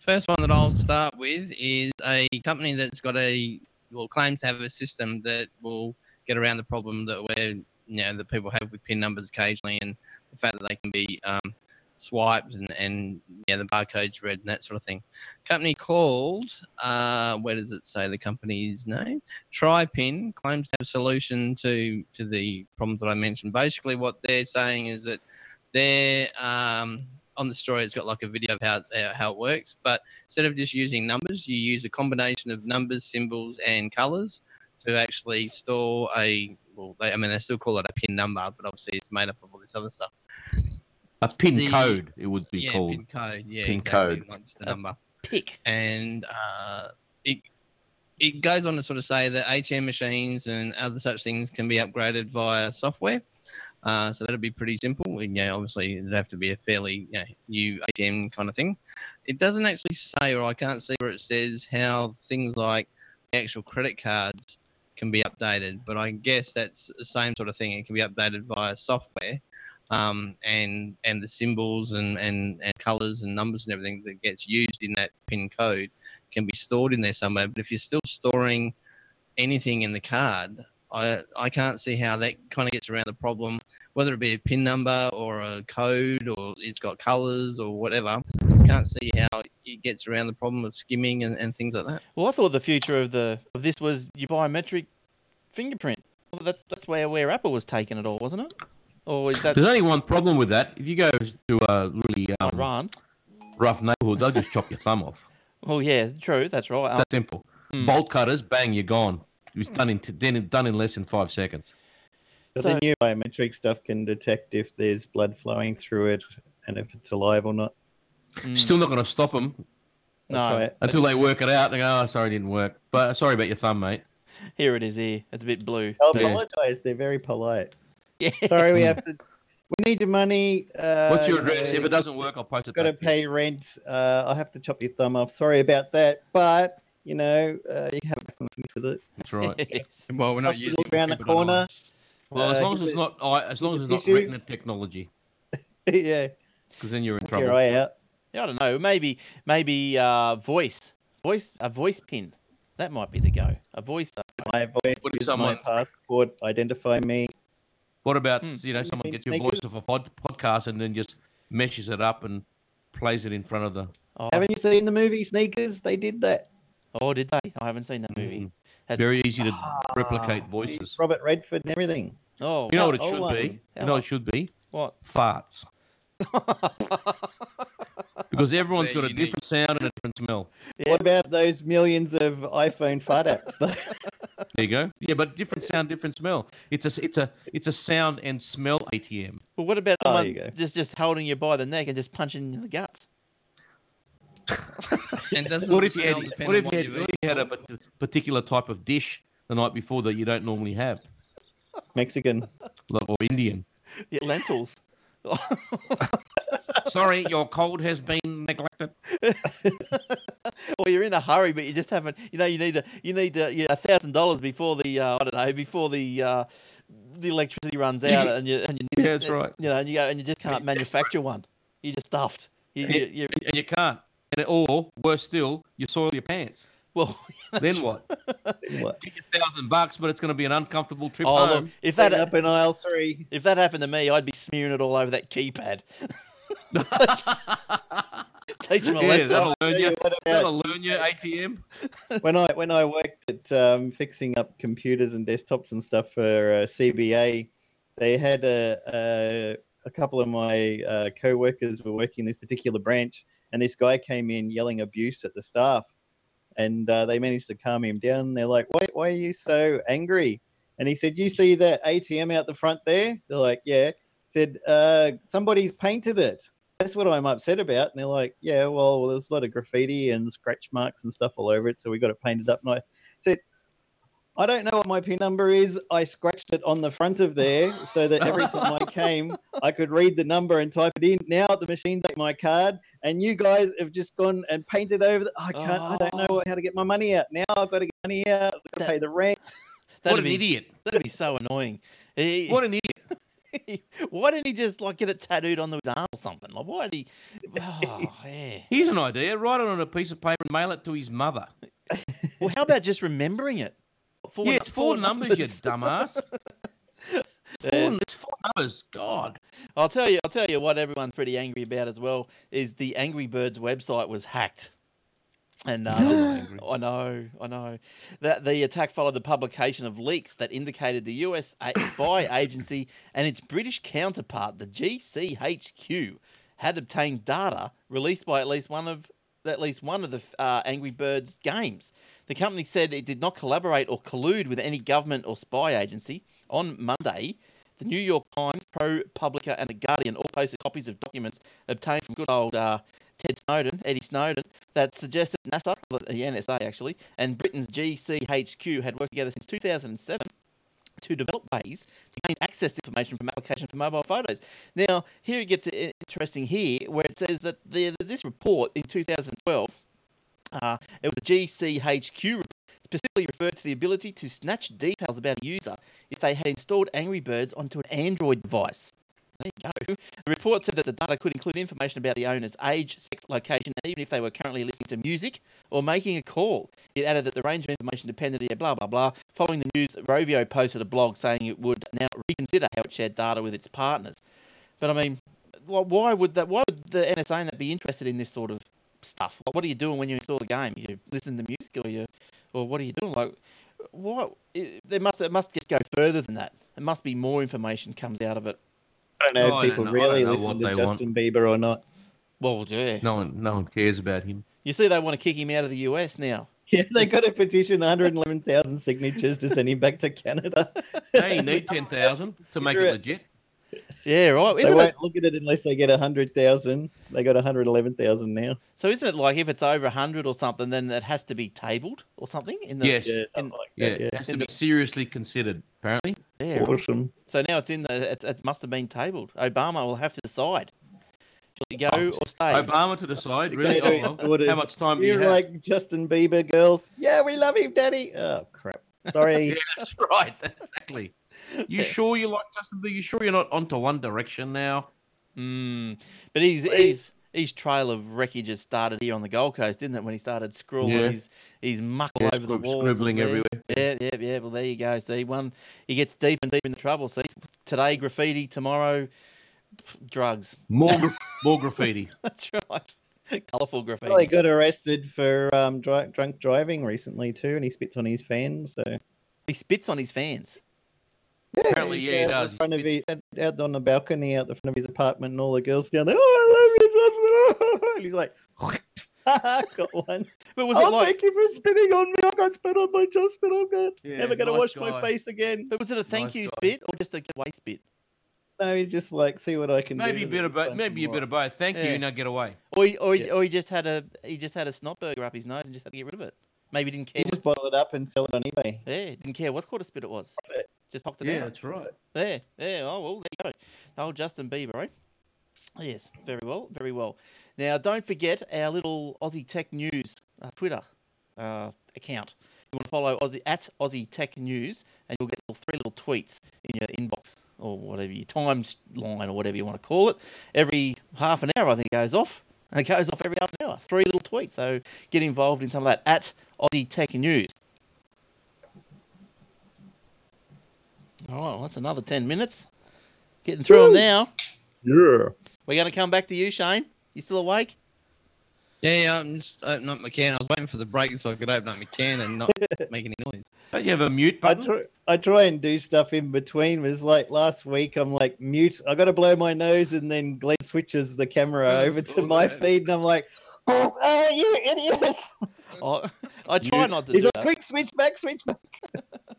Speaker 3: First one that I'll start with is a company that's got a well claims to have a system that will get around the problem that we're you know that people have with pin numbers occasionally, and the fact that they can be um, swiped and and yeah the barcodes read and that sort of thing. Company called uh, where does it say the company's name? TriPin claims to have a solution to to the problems that I mentioned. Basically, what they're saying is that they're um, on the story. It's got like a video of how uh, how it works, but instead of just using numbers, you use a combination of numbers, symbols, and colors to actually store a. Well, they, I mean, they still call it a pin number, but obviously it's made up of all this other stuff.
Speaker 4: A pin
Speaker 3: The-
Speaker 4: code, it would be
Speaker 3: yeah,
Speaker 4: called.
Speaker 3: pin code. Yeah,
Speaker 4: Pin
Speaker 3: exactly,
Speaker 4: code.
Speaker 3: not just a number.
Speaker 1: Pick.
Speaker 3: and uh, it it goes on to sort of say that ATM machines and other such things can be upgraded via software. Uh, so that'd be pretty simple. And yeah, obviously it'd have to be a fairly you know, new ATM kind of thing. It doesn't actually say, or I can't see where it says how things like the actual credit cards can be updated. But I guess that's the same sort of thing. It can be updated via software. Um, and and the symbols and, and, and colors and numbers and everything that gets used in that pin code can be stored in there somewhere. But if you're still storing anything in the card, I I can't see how that kind of gets around the problem, whether it be a pin number or a code or it's got colors or whatever. Can't see how it gets around the problem of skimming and, and things like that.
Speaker 1: Well, I thought the future of the of this was your biometric fingerprint. Well, that's that's where where Apple was taking it all, wasn't it? Or is that
Speaker 4: There's only one problem with that. If you go to a really um,
Speaker 1: Iran?
Speaker 4: rough neighborhood, they'll just chop your thumb off.
Speaker 1: Well, yeah, true. That's right.
Speaker 4: It's
Speaker 1: Um,
Speaker 4: that simple.
Speaker 1: Hmm.
Speaker 4: Bolt cutters, bang, you're gone. It's done in done done in less than five seconds.
Speaker 2: But
Speaker 1: So-
Speaker 2: the new biometric stuff can detect if there's blood flowing through it and if it's alive or not.
Speaker 1: mm,
Speaker 4: Still not going to stop them
Speaker 1: no.
Speaker 4: until they work it out. They go, "Oh, sorry, it didn't work." But sorry about your thumb, mate.
Speaker 1: Here it is. Here, it's a bit blue.
Speaker 2: I'll
Speaker 4: Yeah.
Speaker 2: apologize. They're very polite.
Speaker 1: Yeah.
Speaker 2: Sorry, we have to. We need your money. Uh,
Speaker 4: What's your address?
Speaker 2: know,
Speaker 4: If it doesn't work, I'll post it.
Speaker 2: got to
Speaker 4: back to
Speaker 2: pay rent. Uh, I'll have to chop your thumb off. Sorry about that, but you know uh, you have to finish with it.
Speaker 4: That's right.
Speaker 1: Yes.
Speaker 3: Well, we're not
Speaker 2: Hospital
Speaker 3: using
Speaker 2: around the corner.
Speaker 3: ice.
Speaker 4: Well, as
Speaker 2: Uh,
Speaker 4: long as it's
Speaker 2: it-
Speaker 4: not, I- as long as it's
Speaker 2: it
Speaker 4: not
Speaker 2: tissue.
Speaker 4: retina technology,
Speaker 2: yeah,
Speaker 4: because then you're in
Speaker 2: knock your
Speaker 4: trouble.
Speaker 2: eye out.
Speaker 1: Yeah, I don't know. Maybe maybe uh, voice, voice, a voice pin. That might be the go. A voice. uh,
Speaker 2: My voice
Speaker 4: What
Speaker 2: is
Speaker 4: someone-
Speaker 2: my passport. Identify me.
Speaker 4: What about
Speaker 1: Hmm.
Speaker 4: you know
Speaker 2: Have you
Speaker 4: someone gets your voice
Speaker 2: Sneakers?
Speaker 4: off a pod, podcast and then just meshes it up and plays it in front of the.
Speaker 1: Oh,
Speaker 2: Haven't you seen the movie Sneakers? They did that.
Speaker 1: oh, did they? I haven't seen that movie.
Speaker 4: Mm.
Speaker 1: Had-
Speaker 4: Very easy to replicate
Speaker 2: Ah,
Speaker 4: voices.
Speaker 2: Robert Redford and everything.
Speaker 1: Oh,
Speaker 4: You know what it should
Speaker 2: one?
Speaker 4: be?
Speaker 1: How
Speaker 4: You know what it should be?
Speaker 1: what?
Speaker 4: Farts. Because everyone's got a
Speaker 3: unique.
Speaker 4: different sound and a different smell.
Speaker 1: Yeah.
Speaker 2: What about those millions of iPhone fart apps? though?
Speaker 4: There you go. Yeah, but different sound, different smell. It's a it's a it's a sound and smell ATM.
Speaker 1: Well, what about
Speaker 2: Oh,
Speaker 1: someone
Speaker 2: you
Speaker 1: just just holding you by the neck and just punching you in the guts?
Speaker 3: And doesn't
Speaker 4: What if you had what if you had,
Speaker 3: you've
Speaker 4: what you had a particular type of dish the night before that you don't normally have,
Speaker 2: Mexican.
Speaker 4: or Indian?
Speaker 1: Yeah, lentils.
Speaker 4: Sorry, your cold has been neglected.
Speaker 1: or you're in a hurry, but you just haven't. You know, you need a you need a thousand dollars before the uh, I don't know before the uh, the electricity runs out, and you and you
Speaker 4: Yeah, that's right.
Speaker 1: You know, and you go and you just can't manufacture one. You're just stuffed. You, you, you,
Speaker 4: and you can't. And or worse still, you soil your pants.
Speaker 1: Well,
Speaker 4: Then what?
Speaker 2: What?
Speaker 4: Get your thousand bucks, but it's going to be an uncomfortable trip
Speaker 1: oh, look, if that
Speaker 2: up in aisle three.
Speaker 1: if that happened to me, I'd be smearing it all over that keypad. Teach them a
Speaker 4: yeah,
Speaker 1: lesson.
Speaker 4: that'll learn you.
Speaker 2: what
Speaker 4: That'll learn you ATM.
Speaker 2: when I when I worked at um, fixing up computers and desktops and stuff for uh, CBA, they had a, a a couple of my uh, co-workers were working in this particular branch, and this guy came in yelling abuse at the staff, and uh, they managed to calm him down. They're like, "Why why are you so angry?" And he said, "You see that ATM out the front there?" They're like, "Yeah." Said, uh, "Somebody's painted it." That's what I'm upset about. And they're like, "Yeah, well, there's a lot of graffiti and scratch marks and stuff all over it, so we got it painted up." And I said, I don't know what my PIN number is. I scratched it on the front of there so that every time I came, I could read the number and type it in. Now the machine's at my card, and you guys have just gone and painted over. The, I can't. I don't know ah. how to get my money out. Now I've got to get money out. I've got to pay the rent.
Speaker 1: That'd
Speaker 4: What an
Speaker 1: be,
Speaker 4: idiot.
Speaker 1: That'd be so annoying.
Speaker 4: What an idiot.
Speaker 1: why didn't he just like get it tattooed on his arm or something? Like, why did he? Oh, yeah.
Speaker 4: Here's an idea. Write it on a piece of paper and mail it to his mother.
Speaker 1: Well, how about just remembering it? Four,
Speaker 4: yeah, it's four, numbers, you dumbass. Four,
Speaker 1: Yeah.
Speaker 4: It's four numbers. God.
Speaker 1: I'll tell you. I'll tell you what everyone's pretty angry about as well is the Angry Birds website was hacked. And uh, I know, I know that the attack followed the publication of leaks that indicated the U.S. spy agency and its British counterpart, the GCHQ, had obtained data released by at least one of at least one of the uh, Angry Birds games. The company said it did not collaborate or collude with any government or spy agency. On Monday, the New York Times, ProPublica, and The Guardian all posted copies of documents obtained from good old uh, Ted Snowden, Eddie Snowden, that suggested NASA, the NSA actually, and Britain's GCHQ had worked together since 2007 to develop ways to gain access to information from application for mobile photos. Now, here it gets interesting here, where it says that there's this report in 2012. Uh, it was a GCHQ report specifically referred to the ability to snatch details about a user if they had installed Angry Birds onto an Android device. There you go. The report said that the data could include information about the owner's age, sex, location, and even if they were currently listening to music or making a call. It added that the range of information depended, on blah, blah, blah. Following the news, Rovio posted a blog saying it would now reconsider how it shared data with its partners. But I mean, why would that? Why would the NSA that be interested in this sort of stuff? What, what are you doing when you install the game? You listen to music, or you, or what are you doing? Like, what? It, there must it must just go further than that. There must be more information comes out of it.
Speaker 2: I don't know
Speaker 4: Oh,
Speaker 2: if people
Speaker 4: know-
Speaker 2: really listen
Speaker 4: what
Speaker 2: to
Speaker 4: they want.
Speaker 2: Justin Bieber or not.
Speaker 1: Well, yeah.
Speaker 4: No one, no one cares about him.
Speaker 1: You see, they want to kick him out of the US now.
Speaker 2: Yeah, they got a petition, 111,000 signatures to send him back to Canada.
Speaker 4: They need ten thousand to make it legit.
Speaker 1: Yeah, right.
Speaker 2: They
Speaker 1: Isn't
Speaker 2: won't
Speaker 1: it?
Speaker 2: look at it unless they get a 100,000. They got 111,000 now.
Speaker 1: So isn't it like if it's over hundred or something, then it has to be tabled or something? In the,
Speaker 4: Yes.
Speaker 2: Yeah, something like
Speaker 4: Yeah,
Speaker 2: that.
Speaker 4: it
Speaker 2: Yeah.
Speaker 4: has to be seriously considered. Apparently,
Speaker 1: Yeah.
Speaker 2: Awesome.
Speaker 1: So now it's in the. It, it must have been tabled. Obama will have to decide. Shall he go oh. or stay?
Speaker 4: Obama to decide. Really? Oh, well, how much time do you
Speaker 2: You're
Speaker 4: have?
Speaker 2: like Justin Bieber girls. Yeah, we love him, Daddy. Oh crap. Sorry.
Speaker 4: Yeah, that's right. Exactly. You sure you like Justin Bieber? You sure you're not onto One Direction now?
Speaker 1: Mm. But he's
Speaker 2: Please.
Speaker 1: he's his trail of wreckage has started here on the Gold Coast, didn't it? When he started scrawling
Speaker 4: Yeah.
Speaker 1: his his muck
Speaker 4: Yeah,
Speaker 1: over the
Speaker 4: scrib-
Speaker 1: walls,
Speaker 4: scribbling everywhere.
Speaker 1: Yeah, yeah, yeah. Well, there you go. See, one he gets deep and deep in the trouble. See, today graffiti, tomorrow pff, drugs.
Speaker 4: More, gra- more graffiti.
Speaker 1: That's right. Colourful graffiti.
Speaker 2: Well, he got arrested for um, dri- drunk driving recently too, and he spits on his fans. So
Speaker 1: he spits on his fans.
Speaker 2: Yeah,
Speaker 4: Apparently,
Speaker 2: he's
Speaker 4: yeah, he does.
Speaker 2: Front of his, out- out on the balcony out the front of his apartment, and all the girls down there. Oh, I love you, Justin." And he's like, got one.
Speaker 1: But was
Speaker 2: oh,
Speaker 1: it like?
Speaker 2: thank you for spitting on me. I got spit on by Justin. I'm good.
Speaker 4: Yeah,
Speaker 2: Never gonna
Speaker 4: nice
Speaker 2: wash
Speaker 4: guy.
Speaker 2: my face again.
Speaker 1: But was it a thank
Speaker 4: Nice
Speaker 1: you
Speaker 4: guy.
Speaker 1: spit or just a get away spit?
Speaker 2: No, he's just like, see what I can do.
Speaker 4: Maybe a
Speaker 2: with
Speaker 4: bit of both. Maybe a
Speaker 2: him
Speaker 4: bit
Speaker 2: off.
Speaker 4: of both. Thank
Speaker 1: Yeah.
Speaker 4: you. Now get away.
Speaker 1: Or he, or, he,
Speaker 2: Yeah.
Speaker 1: or he just had a he just had a snot burger up his nose and just had to get rid of it. Maybe he didn't care.
Speaker 2: He just bottled it up and sell it on eBay.
Speaker 1: Yeah, didn't care what sort of spit it was. Just popped it
Speaker 4: Yeah,
Speaker 1: out.
Speaker 4: that's right.
Speaker 1: There, there. Oh well, there you go. Old Justin Bieber, right? Yes, very well, very well. Now, don't forget our little Aussie Tech News uh, Twitter uh, account. You want to follow Aussie, at Aussie Tech News, and you'll get little, three little tweets in your inbox or whatever your timeline or whatever you want to call it. Every half an hour, I think it goes off. And it goes off every half an hour. Three little tweets. So get involved in some of that at Aussie Tech News. All right, well, that's another 10 minutes. Getting through them now.
Speaker 2: Yeah.
Speaker 1: We're going to come back to you, Shane. You still awake?
Speaker 3: Yeah, yeah, I'm just opening up my can. I was waiting for the break so I could open up my can and not make any noise.
Speaker 4: Don't you have a mute
Speaker 2: I
Speaker 4: button?
Speaker 2: try, I try and do stuff in between. It was like last week, I'm like mute. I got to blow my nose, and then Glenn switches the camera
Speaker 3: I
Speaker 2: over to
Speaker 3: saw
Speaker 2: my
Speaker 3: that.
Speaker 2: feed, and I'm like, "Oh, you idiots!"
Speaker 1: I, I try not to
Speaker 2: He's
Speaker 1: do
Speaker 2: like,
Speaker 1: that.
Speaker 2: "Quick, switch back, switch back."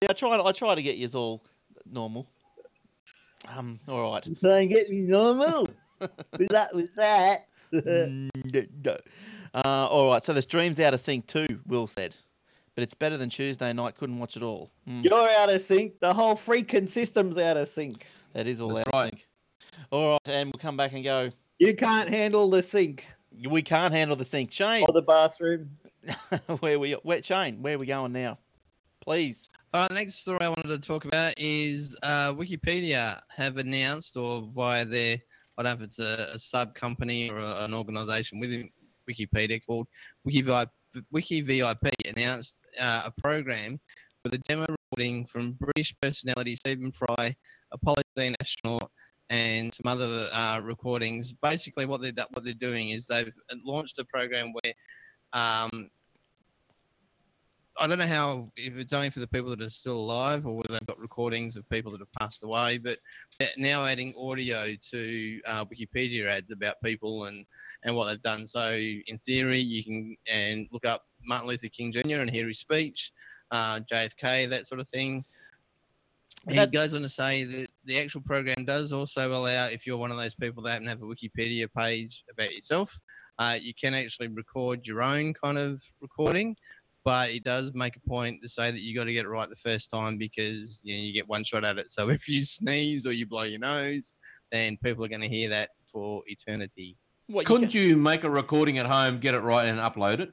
Speaker 1: Yeah, I try. I try to get you all normal. Um. All right.
Speaker 2: Try and get me normal. with that, with that.
Speaker 1: Mm, no, no. Uh, all right. So the stream's out of sync too. Will said, but it's better than Tuesday night. Couldn't watch it all. Mm,
Speaker 2: You're out of sync. The whole freaking system's out of sync.
Speaker 1: that is all
Speaker 4: That's
Speaker 1: out
Speaker 4: right.
Speaker 1: of sync. All right, and we'll come back and go.
Speaker 2: You can't handle the sink
Speaker 1: We can't handle the sync. Shane,
Speaker 2: or the bathroom.
Speaker 1: where we? Where, Shane, where are we going now? Please.
Speaker 3: All right, the next story I wanted to talk about is uh, Wikipedia have announced, or via their, I don't know if it's a, a sub company or a, an organisation within Wikipedia called WikiVip, WikiVIP, announced uh, a program with a demo recording from British personality Stephen Fry, Apollo 13 astronaut, and some other uh, recordings. Basically, what they're what they're doing is they've launched a program where um, I don't know how if it's only for the people that are still alive or whether they've got recordings of people that have passed away, but they're now adding audio to uh, Wikipedia ads about people and and what they've done. So in theory, you can and look up Martin Luther King Jr. and hear his speech, uh, JFK, that sort of thing. And
Speaker 1: That-
Speaker 3: he goes on to say that the actual program does also allow, if you're one of those people that happen to have a Wikipedia page about yourself, uh, you can actually record your own kind of recording but it does make a point to say that you got to get it right the first time because you know you get one shot at it. So if you sneeze or you blow your nose, then people are going to hear that for eternity.
Speaker 1: What,
Speaker 4: Couldn't
Speaker 1: can-
Speaker 4: you make a recording at home, get it right, and upload it?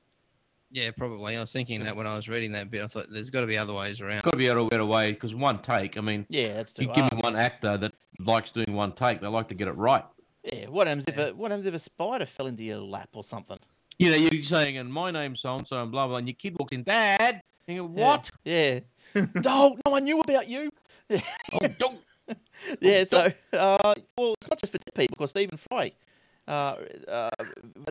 Speaker 3: Yeah, probably. I was thinking that when I was reading that bit, I thought there's got to be other ways around.
Speaker 4: Got to be able to get away because one take. I mean,
Speaker 1: Yeah, that's too
Speaker 4: you give me one actor that likes doing one take. They like to get it right.
Speaker 1: Yeah. What happens if a What happens if a spider fell into your lap or something?
Speaker 4: You know, you're saying, and my name's so and so, and blah blah, and your kid walks in, Dad. And you go,
Speaker 1: Yeah.
Speaker 4: what?
Speaker 1: Yeah. no, no one knew about you.
Speaker 4: Oh, don't.
Speaker 1: Yeah, so uh, well, it's not just for dead people because Stephen Fry uh, uh,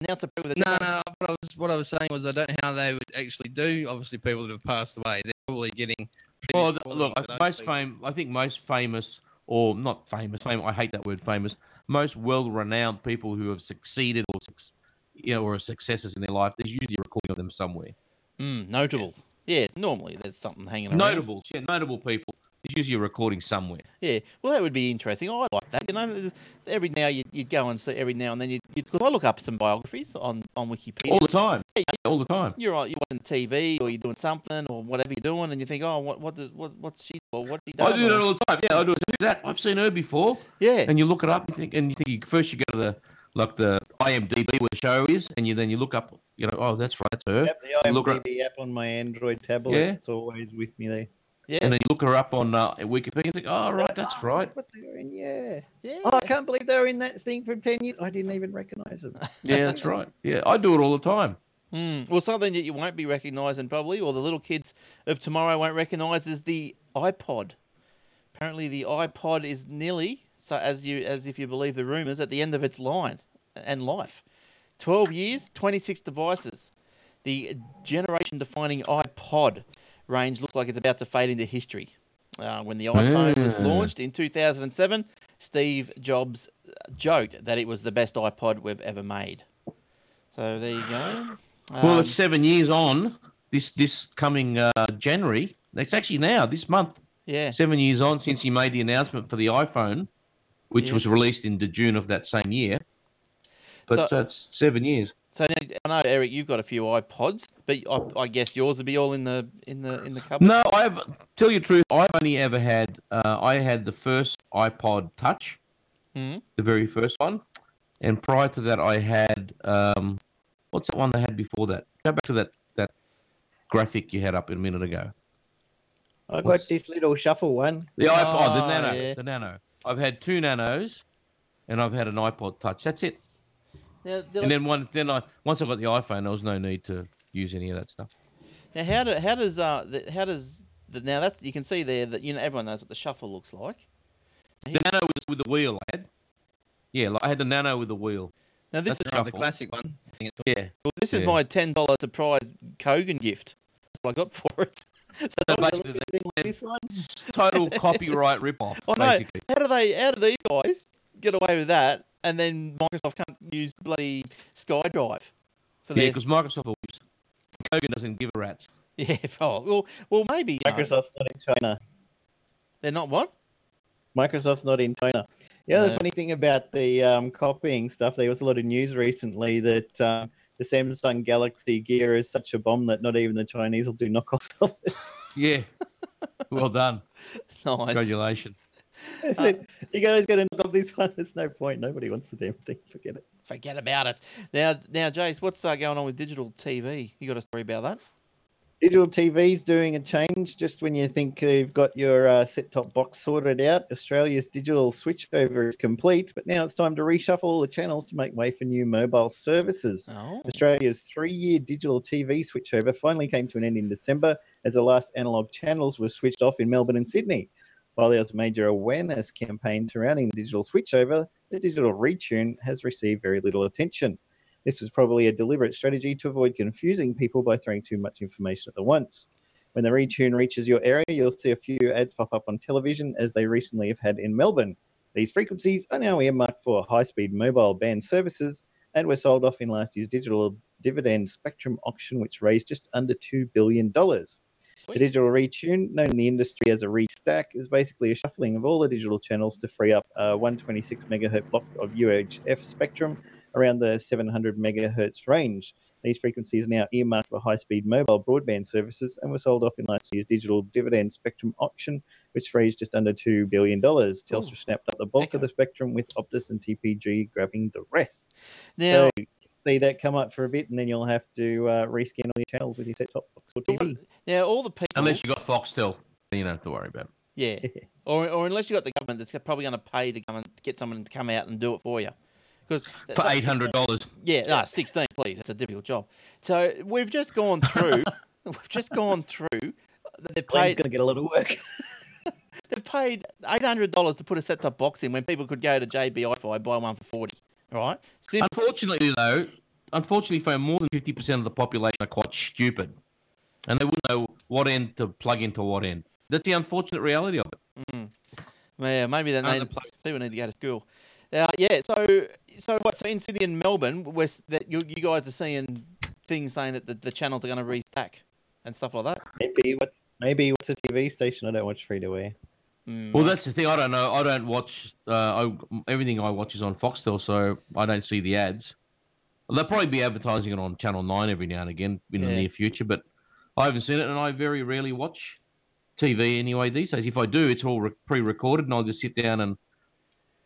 Speaker 1: announced a program with a
Speaker 3: No,
Speaker 1: demo-
Speaker 3: no. What I was what I was saying was I don't know how they would actually do. Obviously, people that have passed away, they're probably getting.
Speaker 4: Well,
Speaker 3: previous
Speaker 4: look,
Speaker 3: recordings of those
Speaker 4: most
Speaker 3: people.
Speaker 4: fame. I think most famous, or not famous. Famous. I hate that word. Famous. Most well-renowned people who have succeeded or, suc- you know, or successes in their life. There's usually a recording of them somewhere.
Speaker 1: Mm, notable. Yeah, normally there's something hanging around.
Speaker 4: Notable, yeah, notable people. There's usually a recording somewhere.
Speaker 1: Yeah, well, that would be interesting. I like that. You know, every now you'd, you'd go and see every now and then you'd, you'd cause I look up some biographies on on Wikipedia.
Speaker 4: All the time.
Speaker 1: Yeah,
Speaker 4: All the time.
Speaker 1: you're on, you're watching TV or you're doing something or whatever you're doing, and you think, oh, what what does, what what's she or what he done?
Speaker 4: I do that all the time. Yeah, I do it. That? I've seen her before.
Speaker 1: yeah,
Speaker 4: And you look it up. You think, and you think you, first you go to the like the IMDb where the show is, and you then you look up. You know, oh, that's right, that's her.
Speaker 2: Yep, the
Speaker 4: Look at-
Speaker 2: IMDb app on my Android tablet.
Speaker 4: Yeah.
Speaker 2: It's always with me there.
Speaker 1: yeah,
Speaker 4: And then you look her up on uh, Wikipedia. and think, oh, right, that's
Speaker 2: Oh,
Speaker 4: right.
Speaker 2: what they were in, yeah.
Speaker 1: yeah.
Speaker 2: Oh, I can't believe they were in that thing from 10 years. I didn't even recognize them.
Speaker 4: Yeah, that's right. Yeah, I do it all the time.
Speaker 1: Mm. Well, something that you won't be recognising probably, or the little kids of tomorrow won't recognise, is the iPod. Apparently, the iPod is nearly so as you as if you believe the rumours at the end of its line and life. Twelve years, twenty six devices. The generation-defining iPod range looks like it's about to fade into history. Uh, when the iPhone was launched in 2007, Steve Jobs uh, joked that it was the best iPod we've ever made. So there you go.
Speaker 4: Well,
Speaker 1: Um,
Speaker 4: it's seven years on. This this coming uh, January. It's actually now this month.
Speaker 1: yeah.
Speaker 4: Seven years on since he made the announcement for the iPhone, which
Speaker 1: Yeah.
Speaker 4: was released in the June of that same year. But
Speaker 1: So-
Speaker 4: that's seven years.
Speaker 1: So now, I know Eric, you've got a few iPods, but I, I guess yours would be all in the in the in the cupboard.
Speaker 4: No, I've tell you the truth. I've only ever had. Uh, I had the first iPod Touch,
Speaker 1: Mhm.
Speaker 4: the very first one, and prior to that, I had. Um, what's that one they had before that? Go back to that that graphic you had up a minute ago.
Speaker 2: I got
Speaker 4: What's-
Speaker 2: this little shuffle one.
Speaker 4: The iPod, the
Speaker 1: Oh,
Speaker 4: Nano,
Speaker 1: yeah.
Speaker 4: the Nano. I've had two Nanos, and I've had an iPod Touch. That's it.
Speaker 1: Now,
Speaker 4: And
Speaker 1: like-
Speaker 4: then one, then I once I got the iPhone, there was no need to use any of that stuff.
Speaker 1: now how do, how does uh the, how does the, now that's you can see there that you know everyone knows what the shuffle looks like.
Speaker 4: The Nano was with the wheel. I had. Yeah, like I had the Nano with the wheel.
Speaker 1: Now this
Speaker 4: That's
Speaker 1: is
Speaker 3: the classic one. I think it's
Speaker 4: Yeah.
Speaker 1: well, this is my ten dollar surprise Kogan gift. That's what I got for it. So
Speaker 4: So
Speaker 1: that was-
Speaker 4: basically,
Speaker 2: like this one.
Speaker 4: total copyright rip-off,
Speaker 1: I know.
Speaker 4: basically.
Speaker 1: how do they how do these guys get away with that and then Microsoft can't use bloody SkyDrive for that.
Speaker 4: Yeah,
Speaker 1: their
Speaker 4: because Microsoft will whips. Kogan doesn't give a rat's.
Speaker 1: yeah oh, well well maybe you know,
Speaker 2: Microsoft's not in China.
Speaker 1: they're not what
Speaker 2: Microsoft's not in China. Yeah,
Speaker 1: the
Speaker 2: funny thing about the um, copying stuff, there was a lot of news recently that um, the Samsung Galaxy Gear is such a bomb that not even the Chinese will do knockoffs of it.
Speaker 4: Yeah. well done.
Speaker 1: nice
Speaker 4: Congratulations.
Speaker 2: I said, you guys got to knock off this one. There's no point. Nobody wants the damn thing. Forget it.
Speaker 1: forget about it now now Jace what's uh, going on with digital TV you got a story about that
Speaker 2: Digital TV's doing a change just when you think you've got your uh, set top box sorted out. Australia's digital switchover is complete, but now it's time to reshuffle all the channels to make way for new mobile services.
Speaker 1: oh
Speaker 2: Australia's three year digital TV switchover finally came to an end in December as the last analog channels were switched off in Melbourne and Sydney. While there was a major awareness campaign surrounding the digital switchover, the digital retune has received very little attention. This was probably a deliberate strategy to avoid confusing people by throwing too much information at once. When the retune reaches your area, you'll see a few ads pop up on television, as they recently have had in Melbourne. These frequencies are now earmarked for high speed mobile band services and were sold off in last year's digital dividend spectrum auction, which raised just under $2 billion. The
Speaker 1: sweet
Speaker 2: digital retune, known in the industry as a restack, is basically a shuffling of all the digital channels to free up uh, a 126 megahertz block of UHF spectrum around the 700 megahertz range. These frequencies are now earmarked for high speed mobile broadband services and were sold off in last year's digital dividend spectrum auction, which raised just under $2 billion. Telstra snapped up the bulk of the spectrum, with Optus and TPG grabbing the rest.
Speaker 1: now
Speaker 2: So see that come up for a bit, and then you'll have to uh, rescan all your channels with your set top box or TV.
Speaker 1: now all the people
Speaker 4: Unless you got Foxtel, then you don't have to worry about it.
Speaker 1: Yeah, or, or unless you've got the government that's probably going to pay to come and get someone to come out and do it for you. Because
Speaker 4: For eight hundred dollars.
Speaker 1: yeah, no, sixteen, please. That's a difficult job. So we've just gone through. we've just gone through. They've
Speaker 2: Glenn's
Speaker 1: paid.
Speaker 2: going to get a lot of work.
Speaker 1: They've paid eight hundred dollars to put a set-top box in when people could go to JB Hi-Fi buy one for forty. Right? Since,
Speaker 4: Unfortunately, though, unfortunately, for more than fifty percent of the population are quite stupid, and they wouldn't know what end to plug into what end. That's the unfortunate reality of it.
Speaker 1: yeah, maybe then they
Speaker 3: Other
Speaker 1: people need to go to school. Uh, yeah. So so what? So in Sydney and Melbourne, where that you, you guys are seeing things saying that the, the channels are going to restack and stuff like that.
Speaker 2: maybe what's maybe what's a TV station? I don't watch free to air.
Speaker 1: Mm,
Speaker 4: Well, that's the thing. I don't know. I don't watch. Uh, I, everything I watch is on Foxtel, so I don't see the ads. They'll probably be advertising it on Channel Nine every now and again in the near future, but I haven't seen it, and I very rarely watch TV anyway these days. If I do, it's all re- pre-recorded, and I'll just sit down and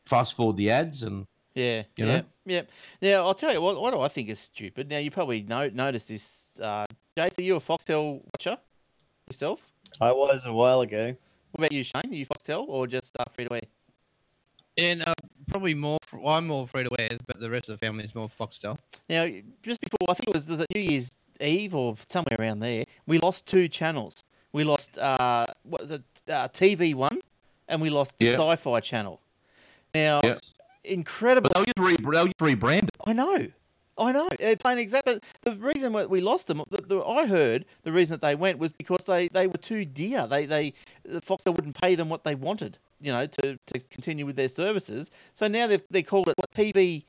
Speaker 4: fast forward the ads. And
Speaker 1: Yeah,
Speaker 4: You
Speaker 1: yeah,
Speaker 4: know?
Speaker 1: yeah. Now I'll tell you what. What do I think is stupid? Now you probably know, noticed this. Uh, Jace, are you a Foxtel watcher yourself?
Speaker 2: I was a while ago.
Speaker 1: What about you, Shane? Are you Foxtel or just uh, free to air?
Speaker 3: And uh, probably more. Well, I'm more free to wear, but the rest of the family is more Foxtel.
Speaker 1: Now, just before I think it was, was it New Year's Eve or somewhere around there, we lost two channels. We lost uh, what was it, uh, TV One, and we lost the
Speaker 4: Yeah.
Speaker 1: Sci-Fi channel. Now,
Speaker 4: Yeah.
Speaker 1: incredible.
Speaker 4: but they'll just, re- they'll just rebrand it.
Speaker 1: I know. I know. Uh, they're playing exact. But the reason why we lost them, the, the, I heard the reason that they went was because they, they were too dear. They they the Foxtel wouldn't pay them what they wanted, you know, to, to continue with their services. So now they've they called it what, TV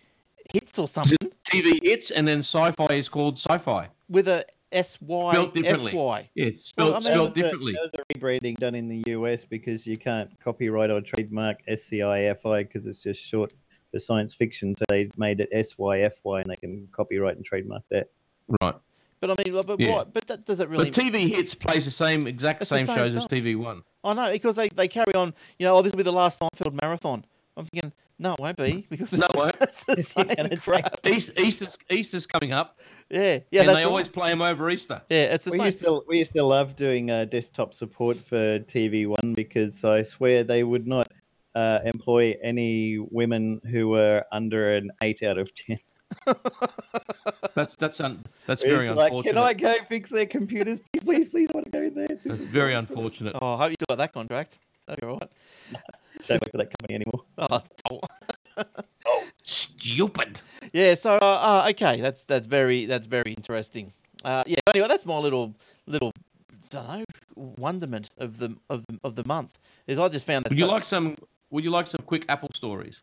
Speaker 1: hits or something
Speaker 4: TV hits, and then Sci-Fi is called Sci-Fi.
Speaker 1: with a S Y
Speaker 4: Spelled
Speaker 1: F
Speaker 4: Yeah, spelled,
Speaker 1: I mean,
Speaker 4: spelled
Speaker 2: was a-
Speaker 4: differently.
Speaker 2: that was a rebranding done in the US because you can't copyright or trademark SCIFI because it's just short for science fiction. So they made it SYFY and they can copyright and trademark that.
Speaker 4: Right.
Speaker 1: But I mean, but
Speaker 4: Yeah.
Speaker 1: what? But that does it really?
Speaker 4: But TV hits plays the same exact same,
Speaker 1: same
Speaker 4: shows
Speaker 1: stuff.
Speaker 4: as TV One.
Speaker 1: I know because they, they carry on. You know, oh, this will be the last Seinfeld marathon. I'm thinking, No, it won't be because
Speaker 4: No,
Speaker 1: it's,
Speaker 4: it won't.
Speaker 1: it's the
Speaker 2: You're
Speaker 1: same crap.
Speaker 4: East, Easter's Easter's coming up,
Speaker 1: Yeah, yeah,
Speaker 4: and
Speaker 1: that's
Speaker 4: they
Speaker 1: right.
Speaker 4: always play them over Easter.
Speaker 1: Yeah, it's the
Speaker 2: we
Speaker 1: same.
Speaker 2: used to we used to love doing uh, desktop support for TV One because I swear they would not uh, employ any women who were under an eight out of ten.
Speaker 4: That's that's un, that's
Speaker 2: It's
Speaker 4: very
Speaker 2: like,
Speaker 4: unfortunate.
Speaker 2: can I go fix their computers? Please, please, please, I want to go in there. This
Speaker 4: That's
Speaker 2: is
Speaker 4: very
Speaker 2: awesome."
Speaker 4: unfortunate.
Speaker 1: Oh, I hope you still got that contract. That'd be all right.
Speaker 2: Don't work for that company anymore.
Speaker 1: Oh, oh.
Speaker 4: Stupid.
Speaker 1: Yeah, so uh, uh, okay, that's that's very that's very interesting. Uh, yeah, anyway, that's my little little I don't know wonderment of the of the of the month. Is I just found that.
Speaker 4: Would you like some? Would you like some quick Apple stories?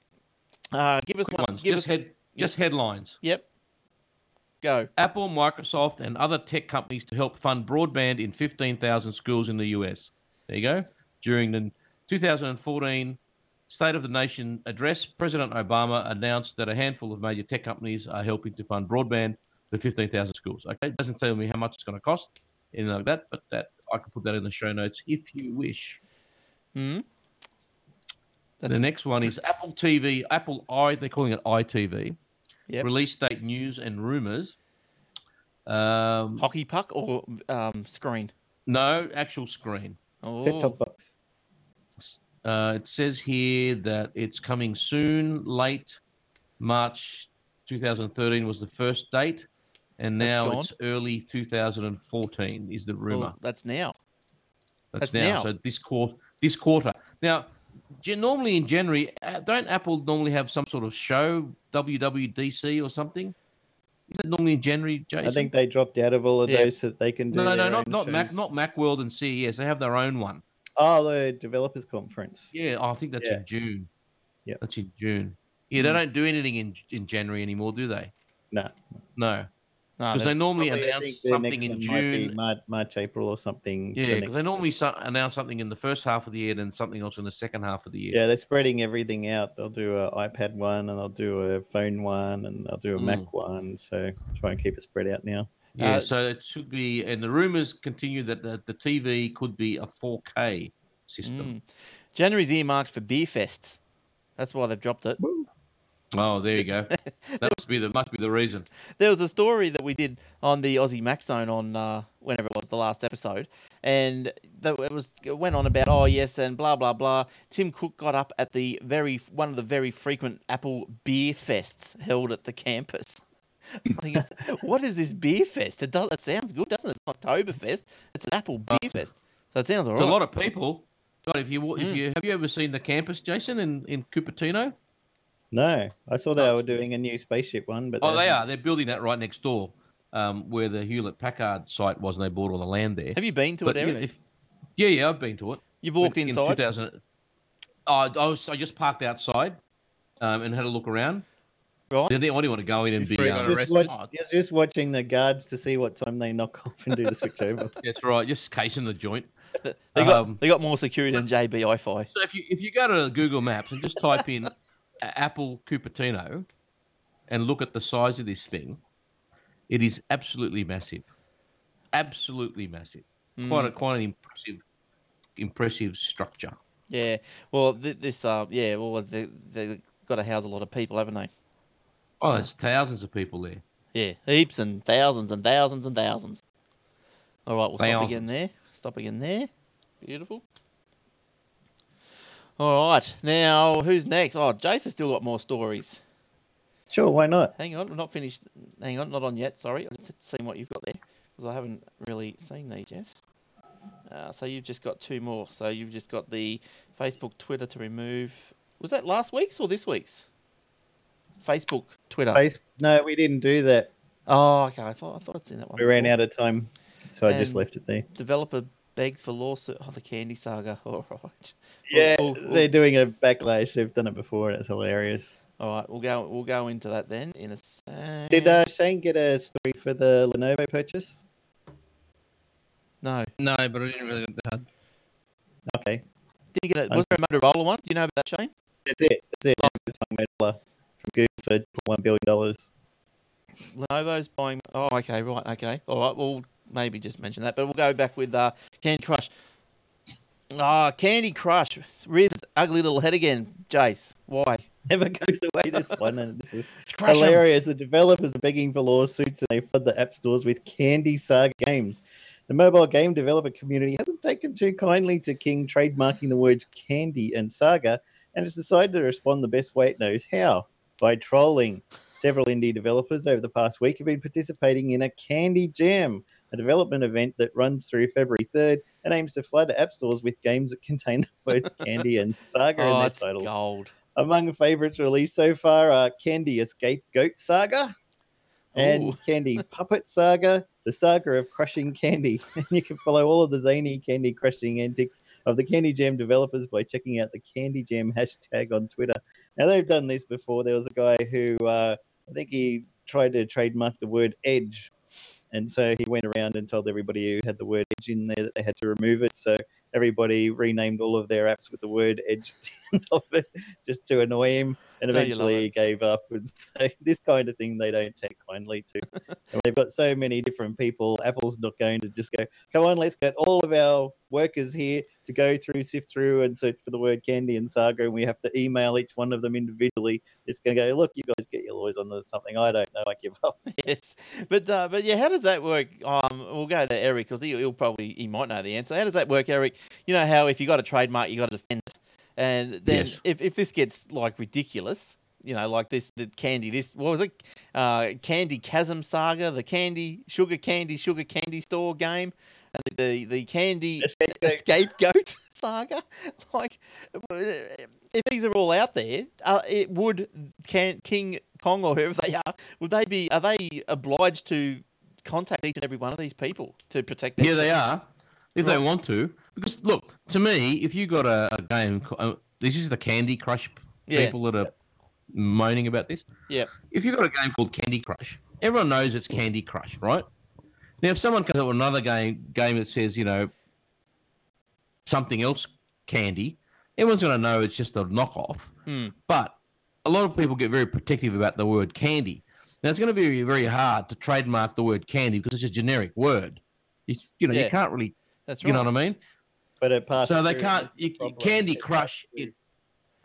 Speaker 1: Uh, give us
Speaker 4: Quick
Speaker 1: one.
Speaker 4: ones.
Speaker 1: Give
Speaker 4: Just
Speaker 1: us.
Speaker 4: head, just
Speaker 1: yes.
Speaker 4: headlines.
Speaker 1: Yep. Go.
Speaker 4: Apple, Microsoft, and other tech companies to help fund broadband in 15,000 schools in the US. There you go. During the 2014 State of the Nation address, President Obama announced that a handful of major tech companies are helping to fund broadband for 15,000 schools. Okay, it doesn't tell me how much it's going to cost, anything like that, but that I can put that in the show notes if you wish.
Speaker 1: Hmm.
Speaker 4: The next one is Apple TV, Apple i, they're calling it iTV.
Speaker 1: Yep.
Speaker 4: Release date news and rumors. Um,
Speaker 1: Hockey puck or um, screen?
Speaker 4: no, actual screen.
Speaker 1: Oh,
Speaker 2: Set top box.
Speaker 4: Uh, it says here that it's coming soon, late March 2013 was the first date, and now it's early 2014 is the
Speaker 1: well,
Speaker 4: rumor.
Speaker 1: that's now.
Speaker 4: That's,
Speaker 1: that's
Speaker 4: now.
Speaker 1: now.
Speaker 4: So this quarter, this quarter. Now, gen- normally in January, uh, don't Apple normally have some sort of show, WWDC or something? Is it normally in January, Jason?
Speaker 2: I think they dropped out of all of
Speaker 1: Yeah.
Speaker 2: those so that they can do.
Speaker 4: no, no, no, not not Mac, not MacWorld and CES. They have their own one.
Speaker 2: Oh, the developers conference.
Speaker 4: Yeah, I think that's
Speaker 2: Yeah.
Speaker 4: in June.
Speaker 2: Yeah,
Speaker 4: That's in June. Yeah, they
Speaker 2: Mm.
Speaker 4: don't do anything in in January anymore, do they?
Speaker 2: No,
Speaker 4: No, because
Speaker 1: that-
Speaker 4: they normally announce
Speaker 2: the
Speaker 4: something in
Speaker 2: one might be
Speaker 4: June.
Speaker 2: March, March, April, or something.
Speaker 4: Yeah,
Speaker 2: next
Speaker 4: because they normally so- announce something in the first half of the year and something else in the second half of the year.
Speaker 2: Yeah, they're spreading everything out. They'll do a iPad one, and they'll do a phone one, and they'll do a
Speaker 4: Mm.
Speaker 2: Mac one. So try and keep it spread out now.
Speaker 4: Yeah,
Speaker 1: Uh,
Speaker 4: so it should be, and the rumors continue that the, the TV could be a 4K system.
Speaker 1: Mm. January's earmarked for beer fests. That's why they've dropped it.
Speaker 4: Oh, there you go. that must be the must be the reason.
Speaker 1: There was a story that we did on the Aussie Mac Zone on uh, whenever it was the last episode, and that it was it went on about oh yes and blah blah blah. Tim Cook got up at the very one of the very frequent Apple beer fests held at the campus. What is this beer fest? It does. It sounds good, doesn't it? It's Oktoberfest. It's an Apple beer fest. So it sounds alright.
Speaker 4: a lot of people. God, if you if
Speaker 1: Mm.
Speaker 4: you have you ever seen the campus, Jason, in in Cupertino?
Speaker 2: No, I saw they
Speaker 4: No,
Speaker 2: were doing a new spaceship one, but
Speaker 4: Oh, they are. They're building that right next door, um, where the Hewlett Packard site was, and they bought all the land there.
Speaker 1: Have you been to
Speaker 4: But,
Speaker 1: it,
Speaker 4: you
Speaker 1: Eric?
Speaker 4: know, if, yeah, yeah, I've been to it.
Speaker 1: You've walked
Speaker 4: in
Speaker 1: inside.
Speaker 4: 2000. Oh, I was I just parked outside, um, and had a look around.
Speaker 1: Right.
Speaker 4: Didn't, I didn't want to go in and be.
Speaker 3: Before you
Speaker 4: um,
Speaker 2: Just, watch, just, just watching the guards to see what time they knock off and do the switch over.
Speaker 4: That's right, just casing the joint.
Speaker 1: They got
Speaker 4: Um,
Speaker 1: they got more security than JB Hi-Fi.
Speaker 4: So if you if you go to Google Maps and just type in A- Apple Cupertino and look at the size of this thing, it is absolutely massive. Absolutely massive. Quite a
Speaker 1: Mm.
Speaker 4: quite an impressive impressive structure.
Speaker 1: Yeah. Well, th- this uh, yeah. Well, they they got to house a lot of people, haven't they?
Speaker 4: Oh, there's thousands of people there.
Speaker 1: Yeah, heaps and thousands and thousands and thousands. All right, we'll stop again
Speaker 4: Thousands.
Speaker 1: there. Stop again there. Beautiful. All right, now who's next? Oh, Jace has still got more stories.
Speaker 2: Sure, why not?
Speaker 1: Hang on, we're not finished. Hang on, not on yet. Sorry, I'm just seeing what you've got there because I haven't really seen these yet. Uh, so you've just got two more. So you've just got the Facebook, Twitter to remove. Was that last week's or this week's? Facebook, Twitter.
Speaker 2: Face- No, we didn't do that.
Speaker 1: Oh, okay. I thought I thought I'd seen that one.
Speaker 2: We ran out of time, so I just left it there.
Speaker 1: Developer begs for lawsuit. Oh, the Candy Saga. All right.
Speaker 2: Yeah,
Speaker 1: We'll- we'll-
Speaker 2: they're doing a backlash. They've done it before, and it's hilarious.
Speaker 1: All right. We'll go. We'll go into that then in a sec.
Speaker 2: Did uh, Shane get a story for the Lenovo purchase?
Speaker 1: no.
Speaker 3: No, but I didn't really look that hard.
Speaker 2: Okay,
Speaker 1: Did you get a? Was there a Motorola one? Do you know about that, Shane?
Speaker 2: that's it. That's it. It's on Motorola from Google for one billion dollars.
Speaker 1: Lenovo's buying. Oh, okay, right, okay, all right. We'll maybe just mention that, but we'll go back with uh, Candy Crush. Ah, Candy Crush its ugly little head again. Jace, why?
Speaker 2: never goes away. This one, and this is
Speaker 1: Crush 'em.
Speaker 2: hilarious. The developers are begging for lawsuits and they flood the app stores with Candy Saga games. The mobile game developer community hasn't taken too kindly to King trademarking the words candy and saga and has decided to respond the best way it knows how by trolling. Several indie developers over the past week have been participating in a Candy Jam, a development event that runs through February 3rd and aims to flood the app stores with games that contain the words candy and saga in
Speaker 1: Oh,
Speaker 2: their titles.
Speaker 1: gold.
Speaker 2: Among favorites released so far are Candy Escape Goat Saga and
Speaker 1: Ooh.
Speaker 2: Candy Puppet Saga, the saga of crushing candy. And you can follow all of the zany candy crushing antics of the Candy Jam developers by checking out the Candy Jam hashtag on Twitter. Now, they've done this before. There was a guy who, uh, I think he tried to trademark the word edge. And so he went around and told everybody who had the word edge in there that they had to remove it. So everybody renamed all of their apps with the word edge of it just to annoy him. And
Speaker 1: Don't you love
Speaker 2: eventually he gave up. And so this kind of thing they don't take kindly to. And they've got so many different people. Apple's not going to just go, come on, let's get all of our workers here to go through, sift through, and search for the word candy and saga. And we have to email each one of them individually. It's going to go, look, you guys get your lawyers on this something. I don't know. I give up.
Speaker 1: yes, but uh, but yeah, how does that work? Um, we'll go to Eric because he'll, he'll probably he might know the answer. How does that work, Eric? You know how if you got a trademark, you got to defend it, and then
Speaker 4: Yes.
Speaker 1: if, if this gets like ridiculous, you know, like this the candy, this what was it? Uh, candy Chasm Saga, the candy sugar candy sugar candy store game, and the the, the candy
Speaker 2: Escape
Speaker 1: scapegoat saga. Like, if these are all out there, uh, it would can King Kong or whoever they are, would they be? Are they obliged to contact each and every one of these people to protect them?
Speaker 4: Yeah, they are, if they want to. Because look, to me, if you got a, a game, co- uh, this is the Candy Crush
Speaker 1: Yeah.
Speaker 4: people that are moaning about this.
Speaker 1: Yeah.
Speaker 4: If you've got a game called Candy Crush, everyone knows it's Candy Crush, right? Now, if someone comes up with another game game that says, you know, something else candy, everyone's going to know it's just a knockoff.
Speaker 1: Hmm.
Speaker 4: But a lot of people get very protective about the word candy. Now, it's going to be very hard to trademark the word candy because it's a generic word. It's, you know,
Speaker 1: Yeah.
Speaker 4: you can't really,
Speaker 1: That's right.
Speaker 4: you know what I mean?
Speaker 2: But it passes
Speaker 4: So they
Speaker 2: through,
Speaker 4: can't,
Speaker 2: that's the.
Speaker 4: Candy Crush
Speaker 2: through.
Speaker 4: it,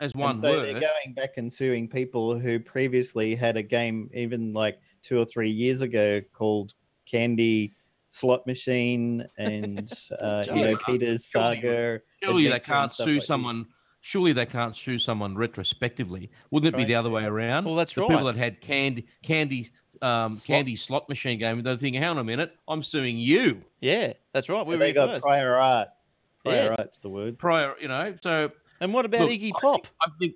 Speaker 4: as
Speaker 2: And
Speaker 4: one
Speaker 2: so
Speaker 4: word.
Speaker 2: they're going back and suing people who previously had a game, even like two or three years ago, called Candy Slot Machine and uh, you know. Peter's
Speaker 4: Surely-
Speaker 2: Saga.
Speaker 4: Surely they can't sue
Speaker 2: like
Speaker 4: someone.
Speaker 2: this.
Speaker 4: Surely they can't sue someone retrospectively. Wouldn't it be
Speaker 2: Right.
Speaker 4: the other way around?
Speaker 1: Well, that's
Speaker 4: the
Speaker 1: right.
Speaker 4: people that had candy, candy, um,
Speaker 1: Slot-
Speaker 4: candy slot machine game, they're thinking, "Hang on a minute, I'm suing you."
Speaker 1: Yeah, that's right. We
Speaker 2: But
Speaker 1: were
Speaker 2: they got
Speaker 1: first.
Speaker 2: prior art. Prior
Speaker 1: Yes.
Speaker 2: art's the word.
Speaker 4: Prior, you know. So
Speaker 1: And what about
Speaker 4: Look,
Speaker 1: Iggy
Speaker 4: I
Speaker 1: Pop?
Speaker 4: I think.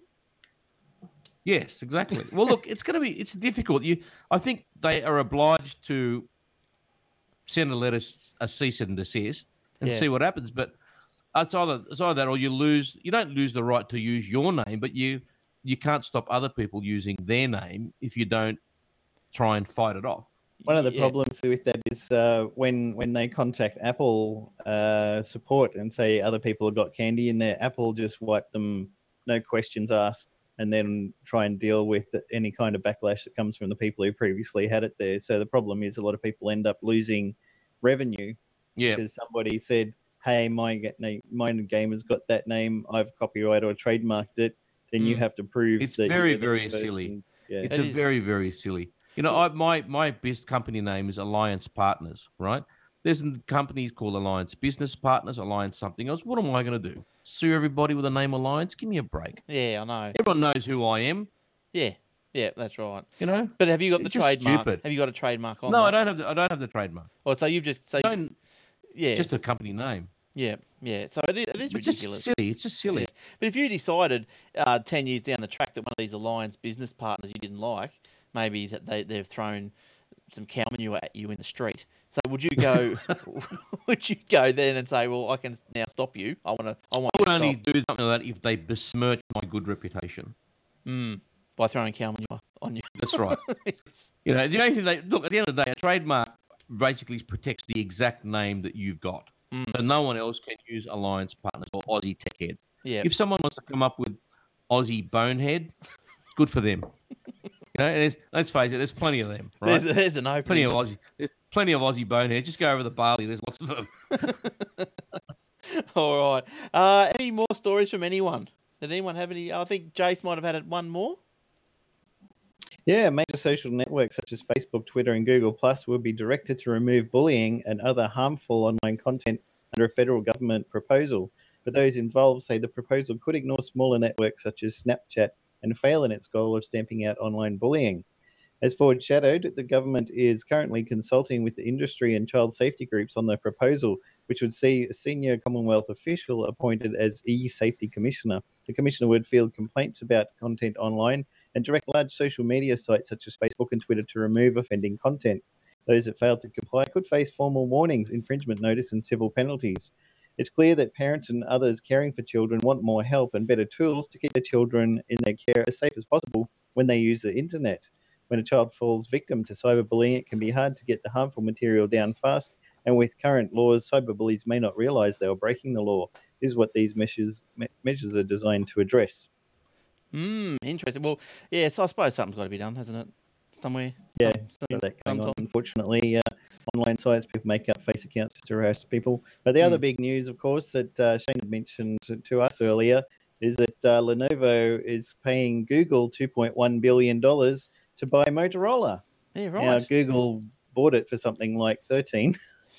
Speaker 4: Yes, exactly. Well, look, it's going to be it's difficult. You, I think they are obliged to send a letter, s- a cease and desist, and
Speaker 1: Yeah.
Speaker 4: see what happens. But it's either it's either that or you lose. You don't lose the right to use your name, but you you can't stop other people using their name if you don't try and fight it off.
Speaker 2: One of the
Speaker 1: Yeah.
Speaker 2: problems with that is uh, when when they contact Apple uh, support and say other people have got candy in there, Apple just wipe them, no questions asked, and then try and deal with any kind of backlash that comes from the people who previously had it there. So the problem is a lot of people end up losing revenue
Speaker 4: Yeah,
Speaker 2: because somebody said, "Hey, my ga- na- my game has got that name. I've copyrighted or trademarked it." Then you
Speaker 1: Mm.
Speaker 2: have to prove
Speaker 4: It's
Speaker 2: that
Speaker 4: very, very
Speaker 2: person-
Speaker 4: silly.
Speaker 2: Yeah.
Speaker 4: it's
Speaker 1: It
Speaker 4: a
Speaker 1: is-
Speaker 4: very very silly. You know, I, my my best company name is Alliance Partners, right? There's companies called Alliance Business Partners, Alliance something else. What am I going to do? Sue everybody with the name Alliance? Give me a break.
Speaker 1: Yeah, I know.
Speaker 4: Everyone knows who I am.
Speaker 1: Yeah, yeah, that's right.
Speaker 4: You know.
Speaker 1: But have you got the
Speaker 4: It's just
Speaker 1: trademark?
Speaker 4: stupid.
Speaker 1: Have you got a trademark on
Speaker 4: no,
Speaker 1: that?
Speaker 4: I don't have the I don't have the trademark.
Speaker 1: Oh, so you've just so
Speaker 4: don't,
Speaker 1: yeah,
Speaker 4: Just a company name.
Speaker 1: yeah, yeah. So it is, it is
Speaker 4: It's just
Speaker 1: ridiculous.
Speaker 4: silly. It's just silly.
Speaker 1: But if you decided uh, 10 years down the track that one of these alliance business partners you didn't like, maybe that they, they've thrown some cow manure at you in the street. So would you go, would you go then and say, well, I can now stop you. I want to, I want
Speaker 4: I would
Speaker 1: to
Speaker 4: only
Speaker 1: stop
Speaker 4: do something like that if they besmirch my good reputation.
Speaker 1: mm, by throwing cow manure on you.
Speaker 4: That's right. you know, the only thing they look at the end of the day, a trademark basically protects the exact name that you've got.
Speaker 1: Mm.
Speaker 4: So no one else can use Alliance Partners or Aussie Tech Head.
Speaker 1: yeah.
Speaker 4: If someone wants to come up with Aussie Bonehead, good for them. You know, and there's, let's face it, there's plenty of them, right?
Speaker 1: There's, there's an
Speaker 4: plenty of Aussie, plenty of Aussie Bonehead. Just go over the barley. There's lots of them.
Speaker 1: All right. Uh, any more stories from anyone Did anyone have any? I think Jace might have had it one more.
Speaker 2: Yeah, major social networks such as Facebook, Twitter, and Google Plus will be directed to remove bullying and other harmful online content under a federal government proposal. But those involved say the proposal could ignore smaller networks such as Snapchat and fail in its goal of stamping out online bullying. As foreshadowed, the government is currently consulting with the industry and child safety groups on the proposal, which would see a senior Commonwealth official appointed as e safety commissioner. The commissioner would field complaints about content online and direct large social media sites such as Facebook and Twitter to remove offending content. Those that fail to comply could face formal warnings, infringement notice, and civil penalties. It's clear that parents and others caring for children want more help and better tools to keep their children in their care as safe as possible when they use the internet. When a child falls victim to cyberbullying, it can be hard to get the harmful material down fast. And with current laws, cyberbullies may not realize they are breaking the law. This is what these measures me- measures are designed to address.
Speaker 1: Hmm, interesting. Well, yeah, so I suppose something's got to be done, hasn't it? Somewhere.
Speaker 2: Yeah,
Speaker 1: some-
Speaker 2: So
Speaker 1: some-
Speaker 2: that going on. Unfortunately, uh, online sites people make up face accounts to harass people. But the other
Speaker 1: Hmm.
Speaker 2: big news, of course, that uh, Shane had mentioned to, to us earlier, is that uh, Lenovo is paying Google two point one billion dollars to buy Motorola.
Speaker 1: Yeah, right. Now.
Speaker 2: Google bought it for something like thirteen.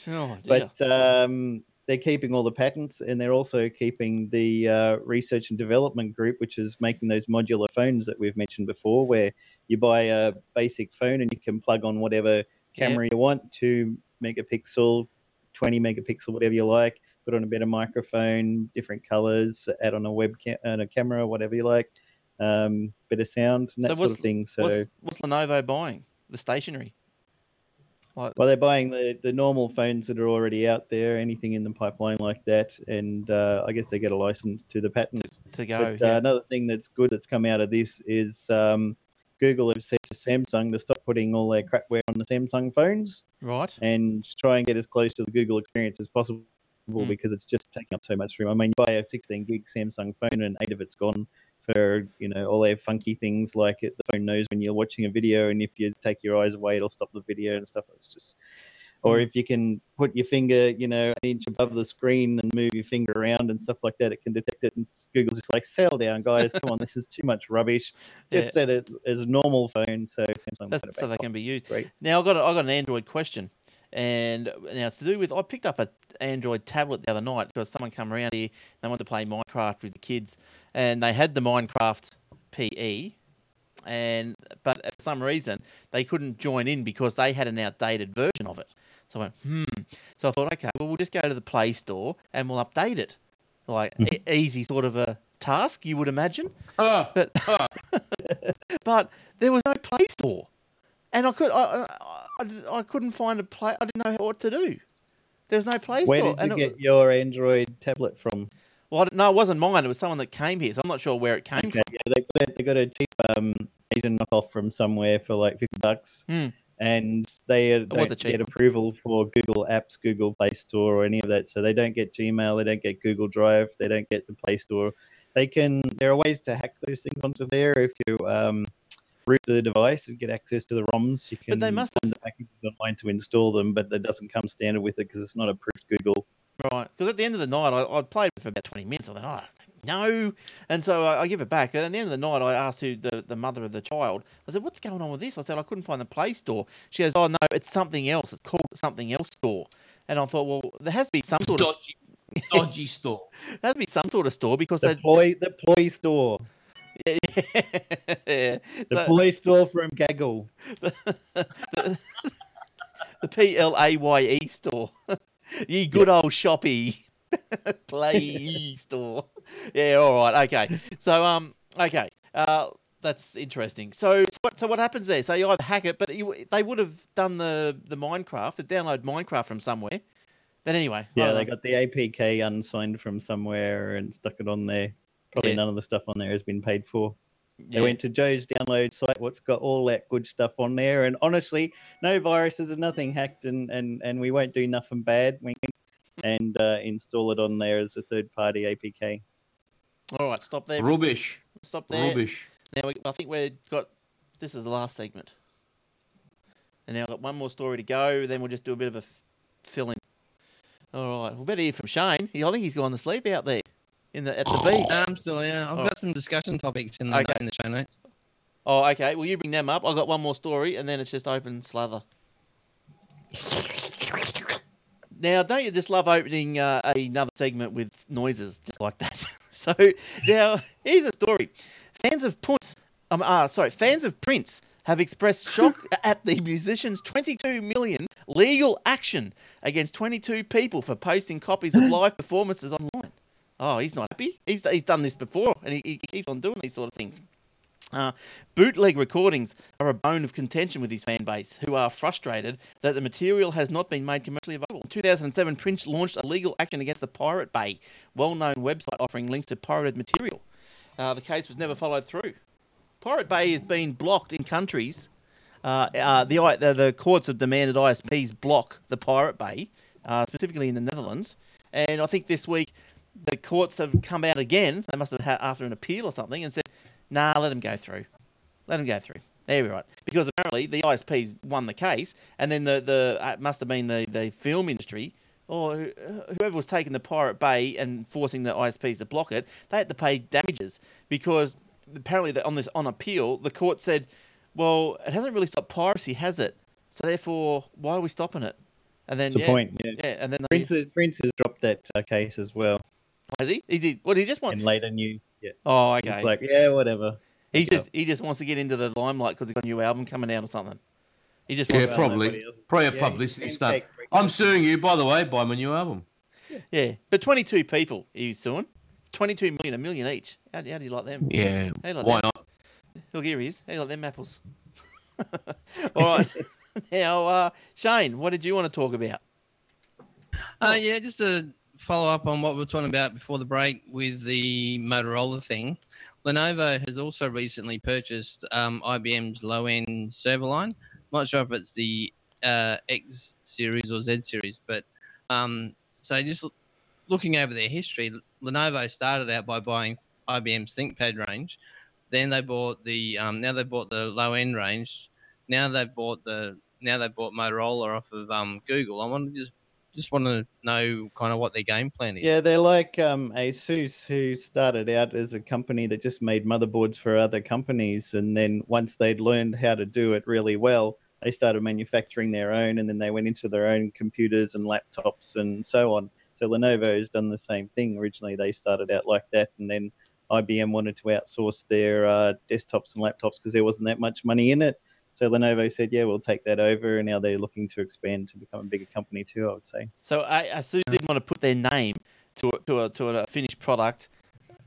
Speaker 1: Oh, dear.
Speaker 2: but um, they're keeping all the patents and they're also keeping the uh, research and development group which is making those modular phones that we've mentioned before where you buy a basic phone and you can plug on whatever. Camera you want 2 megapixel 20 megapixel whatever you like put on a better microphone different colors add on a webcam and a camera whatever you like um, bit of sound and
Speaker 1: So
Speaker 2: that sort of thing so
Speaker 1: what's, what's Lenovo buying? The stationery. Like,
Speaker 2: Well, they're buying the, the normal phones that are already out there, anything in the pipeline like that, and uh, I guess they get a license to the patents.
Speaker 1: to go.
Speaker 2: but
Speaker 1: yeah.
Speaker 2: uh, another thing that's good that's come out of this is um, Google have said to Samsung to stop putting all their crapware on the Samsung phones
Speaker 1: right.
Speaker 2: and try and get as close to the Google experience as possible
Speaker 1: Mm.
Speaker 2: because it's just taking up so much room. I mean, you buy a 16 gig Samsung phone and eight of it's gone for you know all their funky things like it, the phone knows when you're watching a video and if you take your eyes away it'll stop the video and stuff. It's just or
Speaker 1: Mm.
Speaker 2: if you can put your finger, you know, an inch above the screen and move your finger around and stuff like that, it can detect it. And Google's just like, "Sell down, guys. Come on, this is too much rubbish. Just
Speaker 1: Yeah.
Speaker 2: set it as a normal phone. So Samsung
Speaker 1: That's, so they can be used.
Speaker 2: Great.
Speaker 1: Now I got a, I got an Android question, and now it's to do with I picked up an Android tablet the other night because someone come around here. They wanted to play Minecraft with the kids, and they had the Minecraft PE, and but for some reason they couldn't join in because they had an outdated version of it. So I went hmm. So I thought, okay, well we'll just go to the Play Store and we'll update it. Like e- easy sort of a task, you would imagine.
Speaker 4: Ah,
Speaker 1: But
Speaker 4: ah.
Speaker 1: but there was no Play Store, and I could I, I, I, couldn't find a play. I didn't know what to do. There was no Play
Speaker 2: Where
Speaker 1: Store.
Speaker 2: did you
Speaker 1: and it-
Speaker 2: get your Android tablet from?
Speaker 1: Well, no, it wasn't mine. It was someone that came here, so I'm not sure where it came
Speaker 2: Okay,
Speaker 1: from.
Speaker 2: yeah, they got, a, they got a cheap um, Asian knockoff from somewhere for like 50 bucks.
Speaker 1: Hmm.
Speaker 2: And they uh, don't get approval for Google Apps, Google Play Store, or any of that. So they don't get Gmail, they don't get Google Drive, they don't get the Play Store. They can. There are ways to hack those things onto there if you um, root the device and get access to the ROMs. You can
Speaker 1: But they must
Speaker 2: send the packages online to install them, but that doesn't come standard with it because it's not approved Google.
Speaker 1: Right, because at the end of the night, I, I played for about 20 minutes. I thought, oh, no. And so I, I give it back. And at the end of the night, I asked who the, the mother of the child. I said, what's going on with this? I said, I couldn't find the Play Store. She goes, oh, no, it's something else. It's called something else store. And I thought, well, there has to be some sort of
Speaker 4: dodgy, dodgy store.
Speaker 1: there has to be some sort of store because
Speaker 2: The
Speaker 1: they,
Speaker 2: Ploy, the Ploy Store,
Speaker 1: yeah,
Speaker 2: the
Speaker 1: So-
Speaker 2: Ploy Store from Gaggle.
Speaker 1: the the P L A Y E store. Ye good old shoppy play store. Yeah, all right, okay. So um, okay, uh, that's interesting. So so what so what happens there? So you either hack it, but you, they would have done the the Minecraft, the download Minecraft from somewhere. But anyway,
Speaker 2: Yeah, they got the APK unsigned from somewhere and stuck it on there. Probably
Speaker 1: Yeah.
Speaker 2: none of the stuff on there has been paid for. They
Speaker 1: Yeah.
Speaker 2: went to Joe's download site, what's got all that good stuff on there. And honestly, no viruses and nothing hacked, and, and, and we won't do nothing bad. Wink, wink, and uh, install it on there as a third party APK.
Speaker 1: All right, stop there.
Speaker 4: Rubbish.
Speaker 1: Stop there.
Speaker 4: Rubbish.
Speaker 1: Now we, I think we've got this is the last segment, and now I've got one more story to go. Then we'll just do a bit of a f- fill in. All right, we'll better hear from Shane. I think he's gone to sleep out there. In the at the beach.
Speaker 3: I'm still yeah. I've
Speaker 1: Oh.
Speaker 3: got some discussion topics in the,
Speaker 1: Okay.
Speaker 3: in the show notes.
Speaker 1: Oh, okay. Well, you bring them up. I've got one more story, and then it's just open slather. Now, don't you just love opening uh, another segment with noises just like that? so now here's a story. Fans of Prince, um, uh, sorry, fans of Prince have expressed shock at the musician's 22 million legal action against 22 people for posting copies of live performances online. Oh, he's not happy. He's, he's done this before, and he, he keeps on doing these sort of things. Uh, bootleg recordings are a bone of contention with his fan base, who are frustrated that the material has not been made commercially available. In 2007, Prince launched a legal action against the Pirate Bay, well-known website offering links to pirated material. Uh, the case was never followed through. Pirate Bay has been blocked in countries. Uh, uh, the, the the courts have demanded ISPs block the Pirate Bay, uh, specifically in the Netherlands. And I think this week the courts have come out again. They must have had after an appeal or something and said, "Nah, let them go through. Let them go through." There we right. Because apparently the ISPs won the case, and then the the uh, it must have been the, the film industry or whoever was taking the Pirate Bay and forcing the ISPs to block it. They had to pay damages because apparently the, on this on appeal the court said, "Well, it hasn't really stopped piracy, has it? So therefore, why are we stopping it?" And then
Speaker 2: a
Speaker 1: yeah,
Speaker 2: point. Yeah.
Speaker 1: yeah, and then they,
Speaker 2: Prince, has- Prince has dropped that uh, case as well
Speaker 1: has he? He did. What did he just want?
Speaker 2: in later news. Yeah.
Speaker 1: Oh, okay.
Speaker 2: It's like, yeah, whatever.
Speaker 1: He
Speaker 2: Yeah.
Speaker 1: just he just wants to get into the limelight because he's got a new album coming out or something. He just
Speaker 4: Yeah,
Speaker 1: wants
Speaker 2: Well,
Speaker 4: probably.
Speaker 2: nobody
Speaker 4: Probably a
Speaker 2: Yeah,
Speaker 4: publicity
Speaker 2: you
Speaker 4: stunt. I'm suing you, by the way, buy my new album.
Speaker 1: yeah. But 22 people he's suing. 22 million, a million each. How, do- how do you like them?
Speaker 4: Yeah,
Speaker 1: Hey, like
Speaker 4: why
Speaker 1: that.
Speaker 4: not?
Speaker 1: Look, here he is. How do you like them apples? All right. now, uh, Shane, what did you want to talk about?
Speaker 3: Uh, yeah, just to follow up on what we were talking about before the break with the Motorola thing. Lenovo has also recently purchased um, IBM's low-end server line. Not sure if it's the uh, X series or Z series, but um, so just l- looking over their history, Lenovo started out by buying IBM's ThinkPad range. Then they bought the um, now they bought the low-end range. Now they've bought the now they bought Motorola off of um, Google. I want to just just want to know kind of what their game plan is.
Speaker 2: Yeah, they're like um, ASUS, who started out as a company that just made motherboards for other companies, and then once they'd learned how to do it really well, they started manufacturing their own, and then they went into their own computers and laptops and so on. So Lenovo has done the same thing. Originally, they started out like that, and then IBM wanted to outsource their uh, desktops and laptops because there wasn't that much money in it. So Lenovo said, "Yeah, we'll take that over," and now they're looking to expand to become a bigger company too. I would say.
Speaker 1: So uh, ASUS didn't want to put their name to a, to a, to a finished product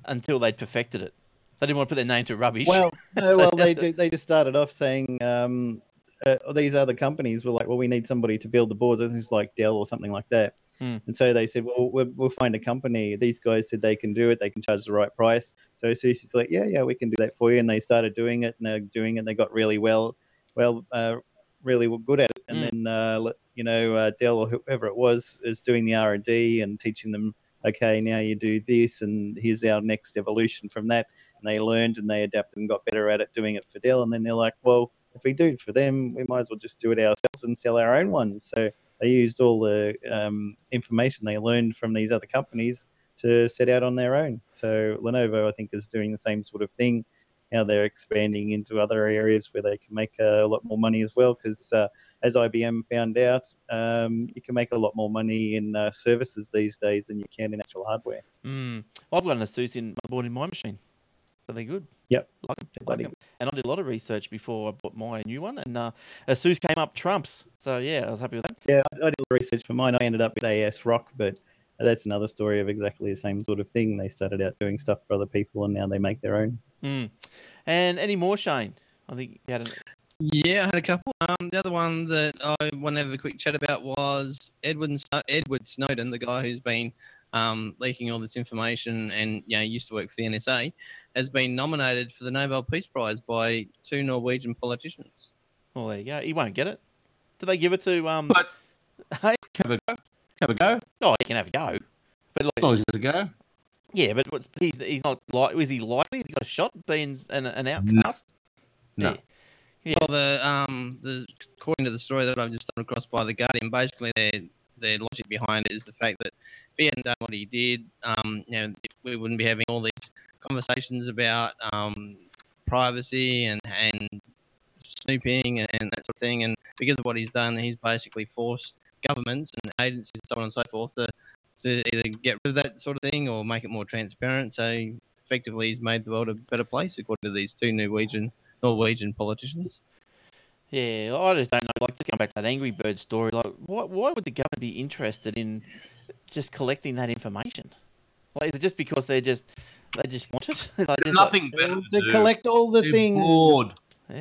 Speaker 1: until they'd perfected it. They didn't want to put their name to rubbish.
Speaker 2: Well, no,
Speaker 1: So-
Speaker 2: well, they they just started off saying um, uh, these other companies were like, well, we need somebody to build the boards. I think it's like Dell or something like that.
Speaker 1: Hmm.
Speaker 2: And so they said, well, we'll, we'll find a company. These guys said they can do it. They can charge the right price. So Susie's like, yeah, yeah, we can do that for you. And they started doing it, and they're doing it. And they got really well, well, uh, really were good at it. And
Speaker 1: Mm.
Speaker 2: then uh, you know, uh, Dell or whoever it was is doing the R and D and teaching them. Okay, now you do this, and here's our next evolution from that and they learned and they adapted and got better at it doing it for Dell. And then they're like, well, if we do it for them, we might as well just do it ourselves and sell our own ones. So they used all the um, information they learned from these other companies to set out on their own. So Lenovo, I think, is doing the same sort of thing. Now they're expanding into other areas where they can make a lot more money as well. Because uh, as IBM found out, um, you can make a lot more money in uh, services these days than you can in actual hardware.
Speaker 1: Mm. I've got an ASUS in motherboard in my machine. Are they're good.
Speaker 2: Yep.
Speaker 1: Like 'em,
Speaker 2: They're
Speaker 1: like them. And I did a lot of research before I bought my new one, and uh, ASUS came up trumps. So yeah, I was happy with that.
Speaker 2: Yeah, I I did research for mine. I ended up with ASRock, but that's another story of exactly the same sort of thing. They started out doing stuff for other people, and now they make their own.
Speaker 1: Mm. And any more, Shane? I think you had an,
Speaker 3: Yeah, I had a couple. Um, the other one that I want to have a quick chat about was Edward Sno- Edward Snowden, the guy who's been um, leaking all this information and you know used to work for the NSA, has been nominated for the Nobel Peace Prize by two Norwegian politicians.
Speaker 1: well, there you go. He won't get it. Do they give it to um?
Speaker 4: But-
Speaker 1: hey,
Speaker 4: Have a go. Have a go.
Speaker 1: oh, he can have a go. But like,
Speaker 4: As long as there's a go.
Speaker 1: Yeah, but what's, he's he's not like. Is he likely? He's got a shot being an, an outcast.
Speaker 4: No.
Speaker 1: Yeah. Yeah.
Speaker 3: Well, the um, the according to the story that I've just done across by the Guardian, basically they're their logic behind it is the fact that if he hadn't done what he did, um, you know, we wouldn't be having all these conversations about um, privacy and and snooping and, and that sort of thing. And because of what he's done, he's basically forced governments and agencies, and so on and so forth, to to either get rid of that sort of thing or make it more transparent. So effectively, he's made the world a better place, according to these two Norwegian Norwegian politicians.
Speaker 1: Yeah, I just don't know. Like, just going back to that Angry Bird story, like, why, why would the government be interested in just collecting that information? Like, is it just because they're just they just want it? like, just
Speaker 4: Nothing better to,
Speaker 2: to collect all the
Speaker 4: They're
Speaker 2: things.
Speaker 4: bored.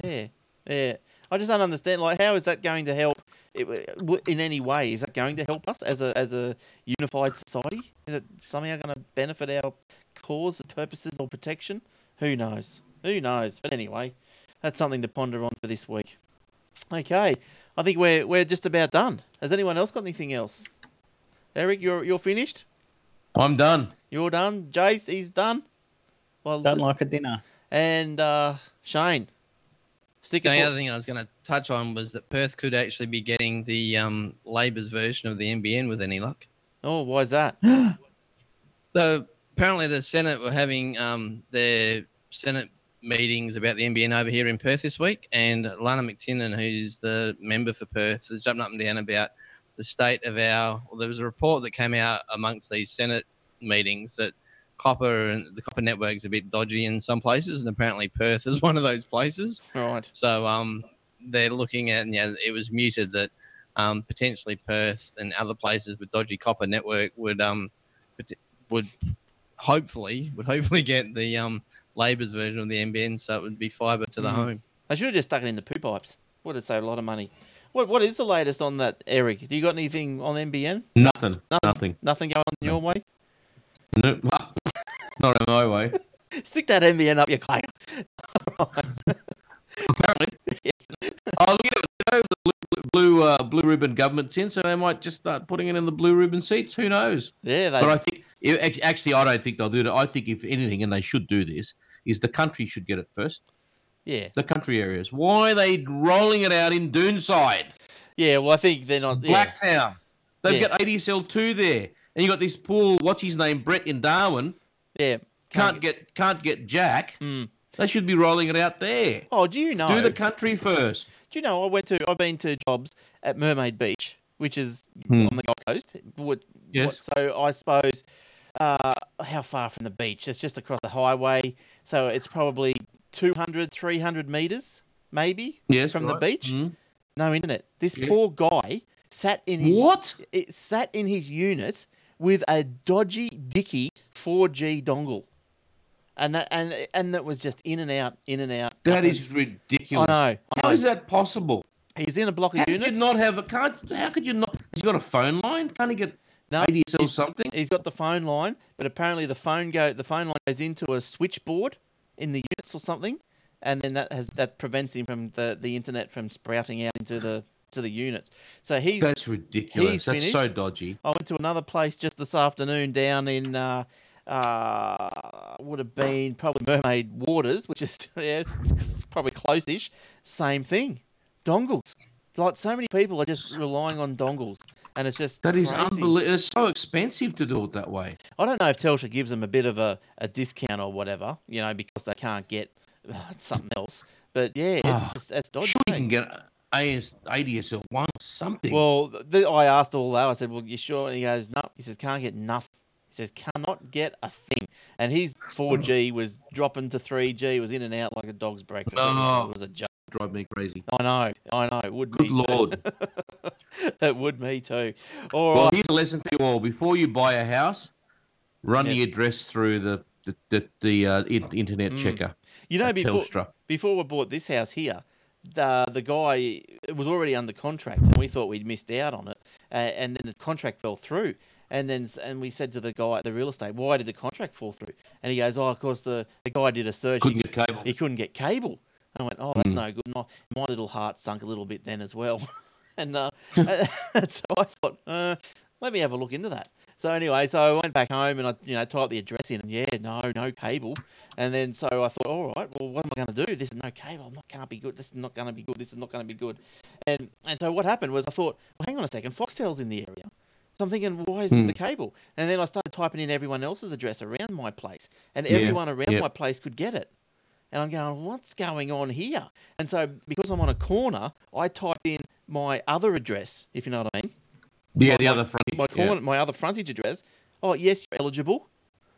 Speaker 1: Yeah, yeah. I just don't understand. Like, how is that going to help in any way? Is that going to help us as a as a unified society? Is it somehow going to benefit our cause, purposes, or protection? Who knows? Who knows? But anyway, that's something to ponder on for this week. Okay, I think we're we're just about done. Has anyone else got anything else? Eric, you're you're finished.
Speaker 4: I'm done.
Speaker 1: You're done. Jace, he's done. Well,
Speaker 2: Don't like a dinner.
Speaker 1: and uh, Shane, stick
Speaker 3: The only other thing I was going to touch on was that Perth could actually be getting the um, Labor's version of the NBN with any luck.
Speaker 1: Oh, why is that?
Speaker 3: So apparently, the Senate were having um, their Senate meetings about the NBN over here in Perth this week, and Alannah MacTiernan, who's the member for Perth, has jumped up and down about the state of our. Well, there was a report that came out amongst these Senate meetings that copper and the copper network's a bit dodgy in some places, and apparently Perth is one of those places.
Speaker 1: Right.
Speaker 3: So um, they're looking at, yeah, it was muted that um, potentially Perth and other places with dodgy copper network would um would hopefully would hopefully get the um Labor's version of the NBN, so it would be fibre to the
Speaker 1: Mm.
Speaker 3: home.
Speaker 1: They should have just stuck it in the poo pipes. Would have saved a lot of money. What What is the latest on that, Eric? Do you got anything on NBN?
Speaker 4: Nothing.
Speaker 1: Nothing.
Speaker 4: Nothing.
Speaker 1: Nothing going on your way?
Speaker 4: No, not in my way.
Speaker 1: Stick that NBN up your clay.
Speaker 4: Apparently. oh, look at it. You know, the blue, blue, uh, blue ribbon government's in, so they might just start putting it in the blue ribbon seats. Who knows?
Speaker 1: Yeah, they.
Speaker 4: But I think, actually, I don't think they'll do that. I think, if anything, and they should do this, is the country should get it first.
Speaker 1: yeah,
Speaker 4: The country areas. Why are they rolling it out in Doonside,
Speaker 1: yeah. Well, I think they're not. Yeah,
Speaker 4: Blacktown? They've
Speaker 1: Yeah.
Speaker 4: got ADSL2 there. And you got this poor, what's his name, Brett in Darwin,
Speaker 1: yeah.
Speaker 4: can't get can't get Jack.
Speaker 1: Mm.
Speaker 4: They should be rolling it out there.
Speaker 1: Oh, do you know?
Speaker 4: Do the country first.
Speaker 1: Do you know I went to? I've been to jobs at Mermaid Beach, which is
Speaker 4: Hmm.
Speaker 1: on the Gold Coast. What,
Speaker 4: Yes.
Speaker 1: what- so I suppose, uh, how far from the beach? It's just across the highway. So it's probably 200, 300 meters, maybe,
Speaker 4: Yes,
Speaker 1: from the
Speaker 4: right.
Speaker 1: beach.
Speaker 4: Mm.
Speaker 1: No internet. This
Speaker 4: Yeah.
Speaker 1: poor guy sat in his
Speaker 4: What?
Speaker 1: it sat in his unit with a dodgy Dicky 4G dongle, and that and and that was just in and out, in and out.
Speaker 4: That
Speaker 1: and-
Speaker 4: is ridiculous.
Speaker 1: I know. I
Speaker 4: How
Speaker 1: know.
Speaker 4: is that possible?
Speaker 1: He's in a block of
Speaker 4: How could you
Speaker 1: units.
Speaker 4: not have a can't? How could you not? He's he got a phone line? Can't he get
Speaker 1: no,
Speaker 4: ADSL something?
Speaker 1: He's got the phone line, but apparently the phone go the phone line goes into a switchboard in the units or something, and then that has that prevents him from the, the internet from sprouting out into the to the units. So he's
Speaker 4: That's ridiculous.
Speaker 1: he's
Speaker 4: That's so dodgy.
Speaker 1: I went to another place just this afternoon down in uh, uh, would have been probably Mermaid Waters, which is yeah, it's, it's probably close-ish. Same thing, dongles. Like so many people are just relying on dongles, and it's just
Speaker 4: That is unbelievable. It's so expensive to do it that way.
Speaker 1: I don't know if Telstra gives them a bit of a, a discount or whatever, you know, because they can't get uh, something else. But yeah, it's
Speaker 4: Ah,
Speaker 1: just that's dodgy.
Speaker 4: Sure, you can get AS, ADSL one something.
Speaker 1: Well, the, I asked all that. I said, "Well, you sure?" And he goes, "No." He says, "Can't get nothing." He says, "Cannot get a thing." And his 4G was dropping to 3G. Was in and out like a dog's breakfast.
Speaker 4: Oh.
Speaker 1: It was a joke.
Speaker 4: drive me crazy.
Speaker 1: I know. I know. It would
Speaker 4: Good lord.
Speaker 1: it would me too. All right.
Speaker 4: Well, here's a lesson for you all. Before you buy a house, run
Speaker 1: Yeah.
Speaker 4: the address through the the the, the uh, internet
Speaker 1: Mm.
Speaker 4: checker.
Speaker 1: you know, before
Speaker 4: Telstra.
Speaker 1: before we bought this house here, the the guy it was already under contract, and we thought we'd missed out on it, uh, and then the contract fell through. And then and we said to the guy at the real estate, "Why did the contract fall through?" And he goes, "Oh, of course the, the guy did a search.
Speaker 4: Couldn't
Speaker 1: he,
Speaker 4: get cable.
Speaker 1: he couldn't get cable." And I went, "Oh, that's
Speaker 4: Mm.
Speaker 1: no good." My, my little heart sunk a little bit then as well, and uh, so I thought, uh, "Let me have a look into that." So anyway, so I went back home and I, you know, typed the address in, and yeah, no, no cable. And then so I thought, all right, well, what am I going to do? This is no cable. I'm not can't be good. This is not going to be good. This is not going to be good. And and so what happened was I thought, well, hang on a second, Foxtel's in the area. So I'm thinking, why isn't
Speaker 4: Hmm.
Speaker 1: the cable? And then I started typing in everyone else's address around my place, and
Speaker 4: Yeah,
Speaker 1: everyone around
Speaker 4: yeah.
Speaker 1: my place could get it. And I'm going, what's going on here? And so because I'm on a corner, I typed in my other address, if you know what I mean,
Speaker 4: Yeah,
Speaker 1: My-
Speaker 4: the other front.
Speaker 1: my corner, my other frontage address. Oh yes, you're eligible.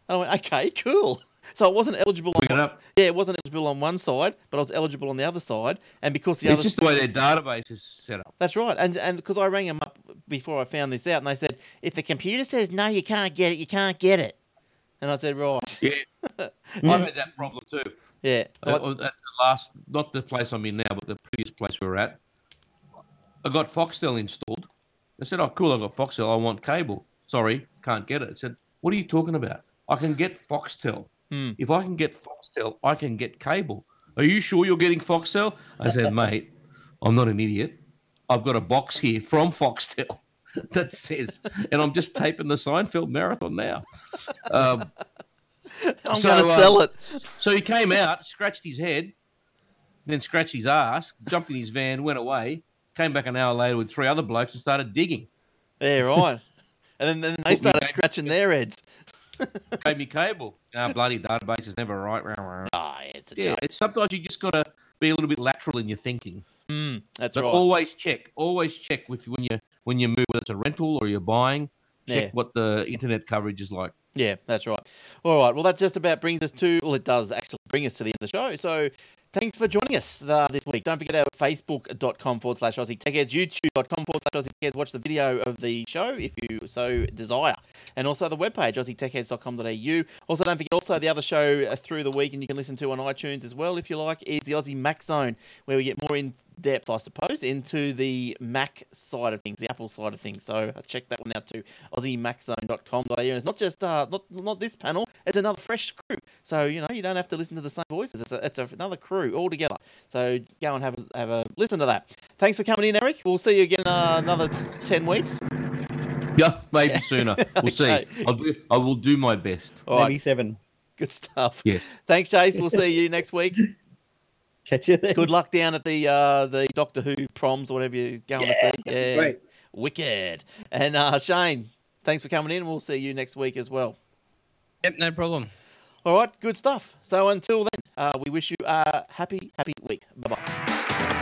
Speaker 1: And I went, okay, cool. So I wasn't eligible on
Speaker 4: it up.
Speaker 1: yeah, it wasn't eligible on one side, but I was eligible on the other side. And because the
Speaker 4: It's
Speaker 1: other
Speaker 4: just the way their database is set up.
Speaker 1: that's right. And and because I rang them up before I found this out, and they said, if the computer says no, you can't get it, you can't get it. And I said, right,
Speaker 4: Yeah, I've had that problem too.
Speaker 1: yeah.
Speaker 4: At the last, not the place I'm in now, but the previous place we were at, I got Foxtel installed. I said, "Oh, cool! I got Foxtel. I want cable. Sorry, can't get it." I said, "What are you talking about? I can get Foxtel.
Speaker 1: Hmm.
Speaker 4: If I can get Foxtel, I can get cable. Are you sure you're getting Foxtel?" I said, "Mate, I'm not an idiot. I've got a box here from Foxtel." That says, and I'm just taping the Seinfeld marathon now. Um,
Speaker 1: I'm
Speaker 4: so,
Speaker 1: going to
Speaker 4: uh,
Speaker 1: sell it.
Speaker 4: so he came out, scratched his head, then scratched his ass, jumped in his van, went away, came back an hour later with three other blokes and started digging.
Speaker 1: Yeah, right. and then, then they started scratching their heads.
Speaker 4: Gave me cable. Ah, bloody database is never right.
Speaker 1: Ah, it's a
Speaker 4: Yeah,
Speaker 1: joke.
Speaker 4: it's, sometimes you just got to be a little bit lateral in your thinking.
Speaker 1: Mm, that's
Speaker 4: But
Speaker 1: right.
Speaker 4: always check. Always check with when you when you move, whether it's a rental or you're buying. Check
Speaker 1: Yeah.
Speaker 4: what the internet coverage is like.
Speaker 1: Yeah, that's right. All right. Well, that just about brings us to, well, it does actually bring us to the end of the show. So thanks for joining us uh, this week. Don't forget our facebook.com forward slash Aussie Techheads, youtube.com forward slash Aussie Techheads. Watch the video of the show if you so desire. And also the webpage, aussietechheads.com.au. Also, don't forget also the other show uh, through the week and you can listen to on iTunes as well if you like, is the Aussie Mac Zone, where we get more in depth, I suppose, into the Mac side of things, the Apple side of things. So uh, check that one out too, aussiemaczone.com.au. And it's not just uh, not not this panel; it's another fresh crew. So you know you don't have to listen to the same voices. It's a, it's a, another crew altogether. So go and have a, have a listen to that. Thanks for coming in, Eric. We'll see you again uh, another ten weeks.
Speaker 4: Yeah, maybe sooner. We'll
Speaker 1: Okay.
Speaker 4: see. I'll do, I will do my best.
Speaker 1: All right,
Speaker 2: Maybe seven.
Speaker 1: good stuff.
Speaker 4: Yes.
Speaker 1: Thanks, Chase. We'll see you next week.
Speaker 2: Catch you there.
Speaker 1: Good luck down at the uh, the Doctor Who proms, or whatever you're going to see. Yeah,
Speaker 2: Great.
Speaker 1: wicked. And uh, Shane, thanks for coming in. We'll see you next week as well.
Speaker 3: Yep, no problem.
Speaker 1: All right, good stuff. So until then, Uh, we wish you a happy, happy week. Bye bye.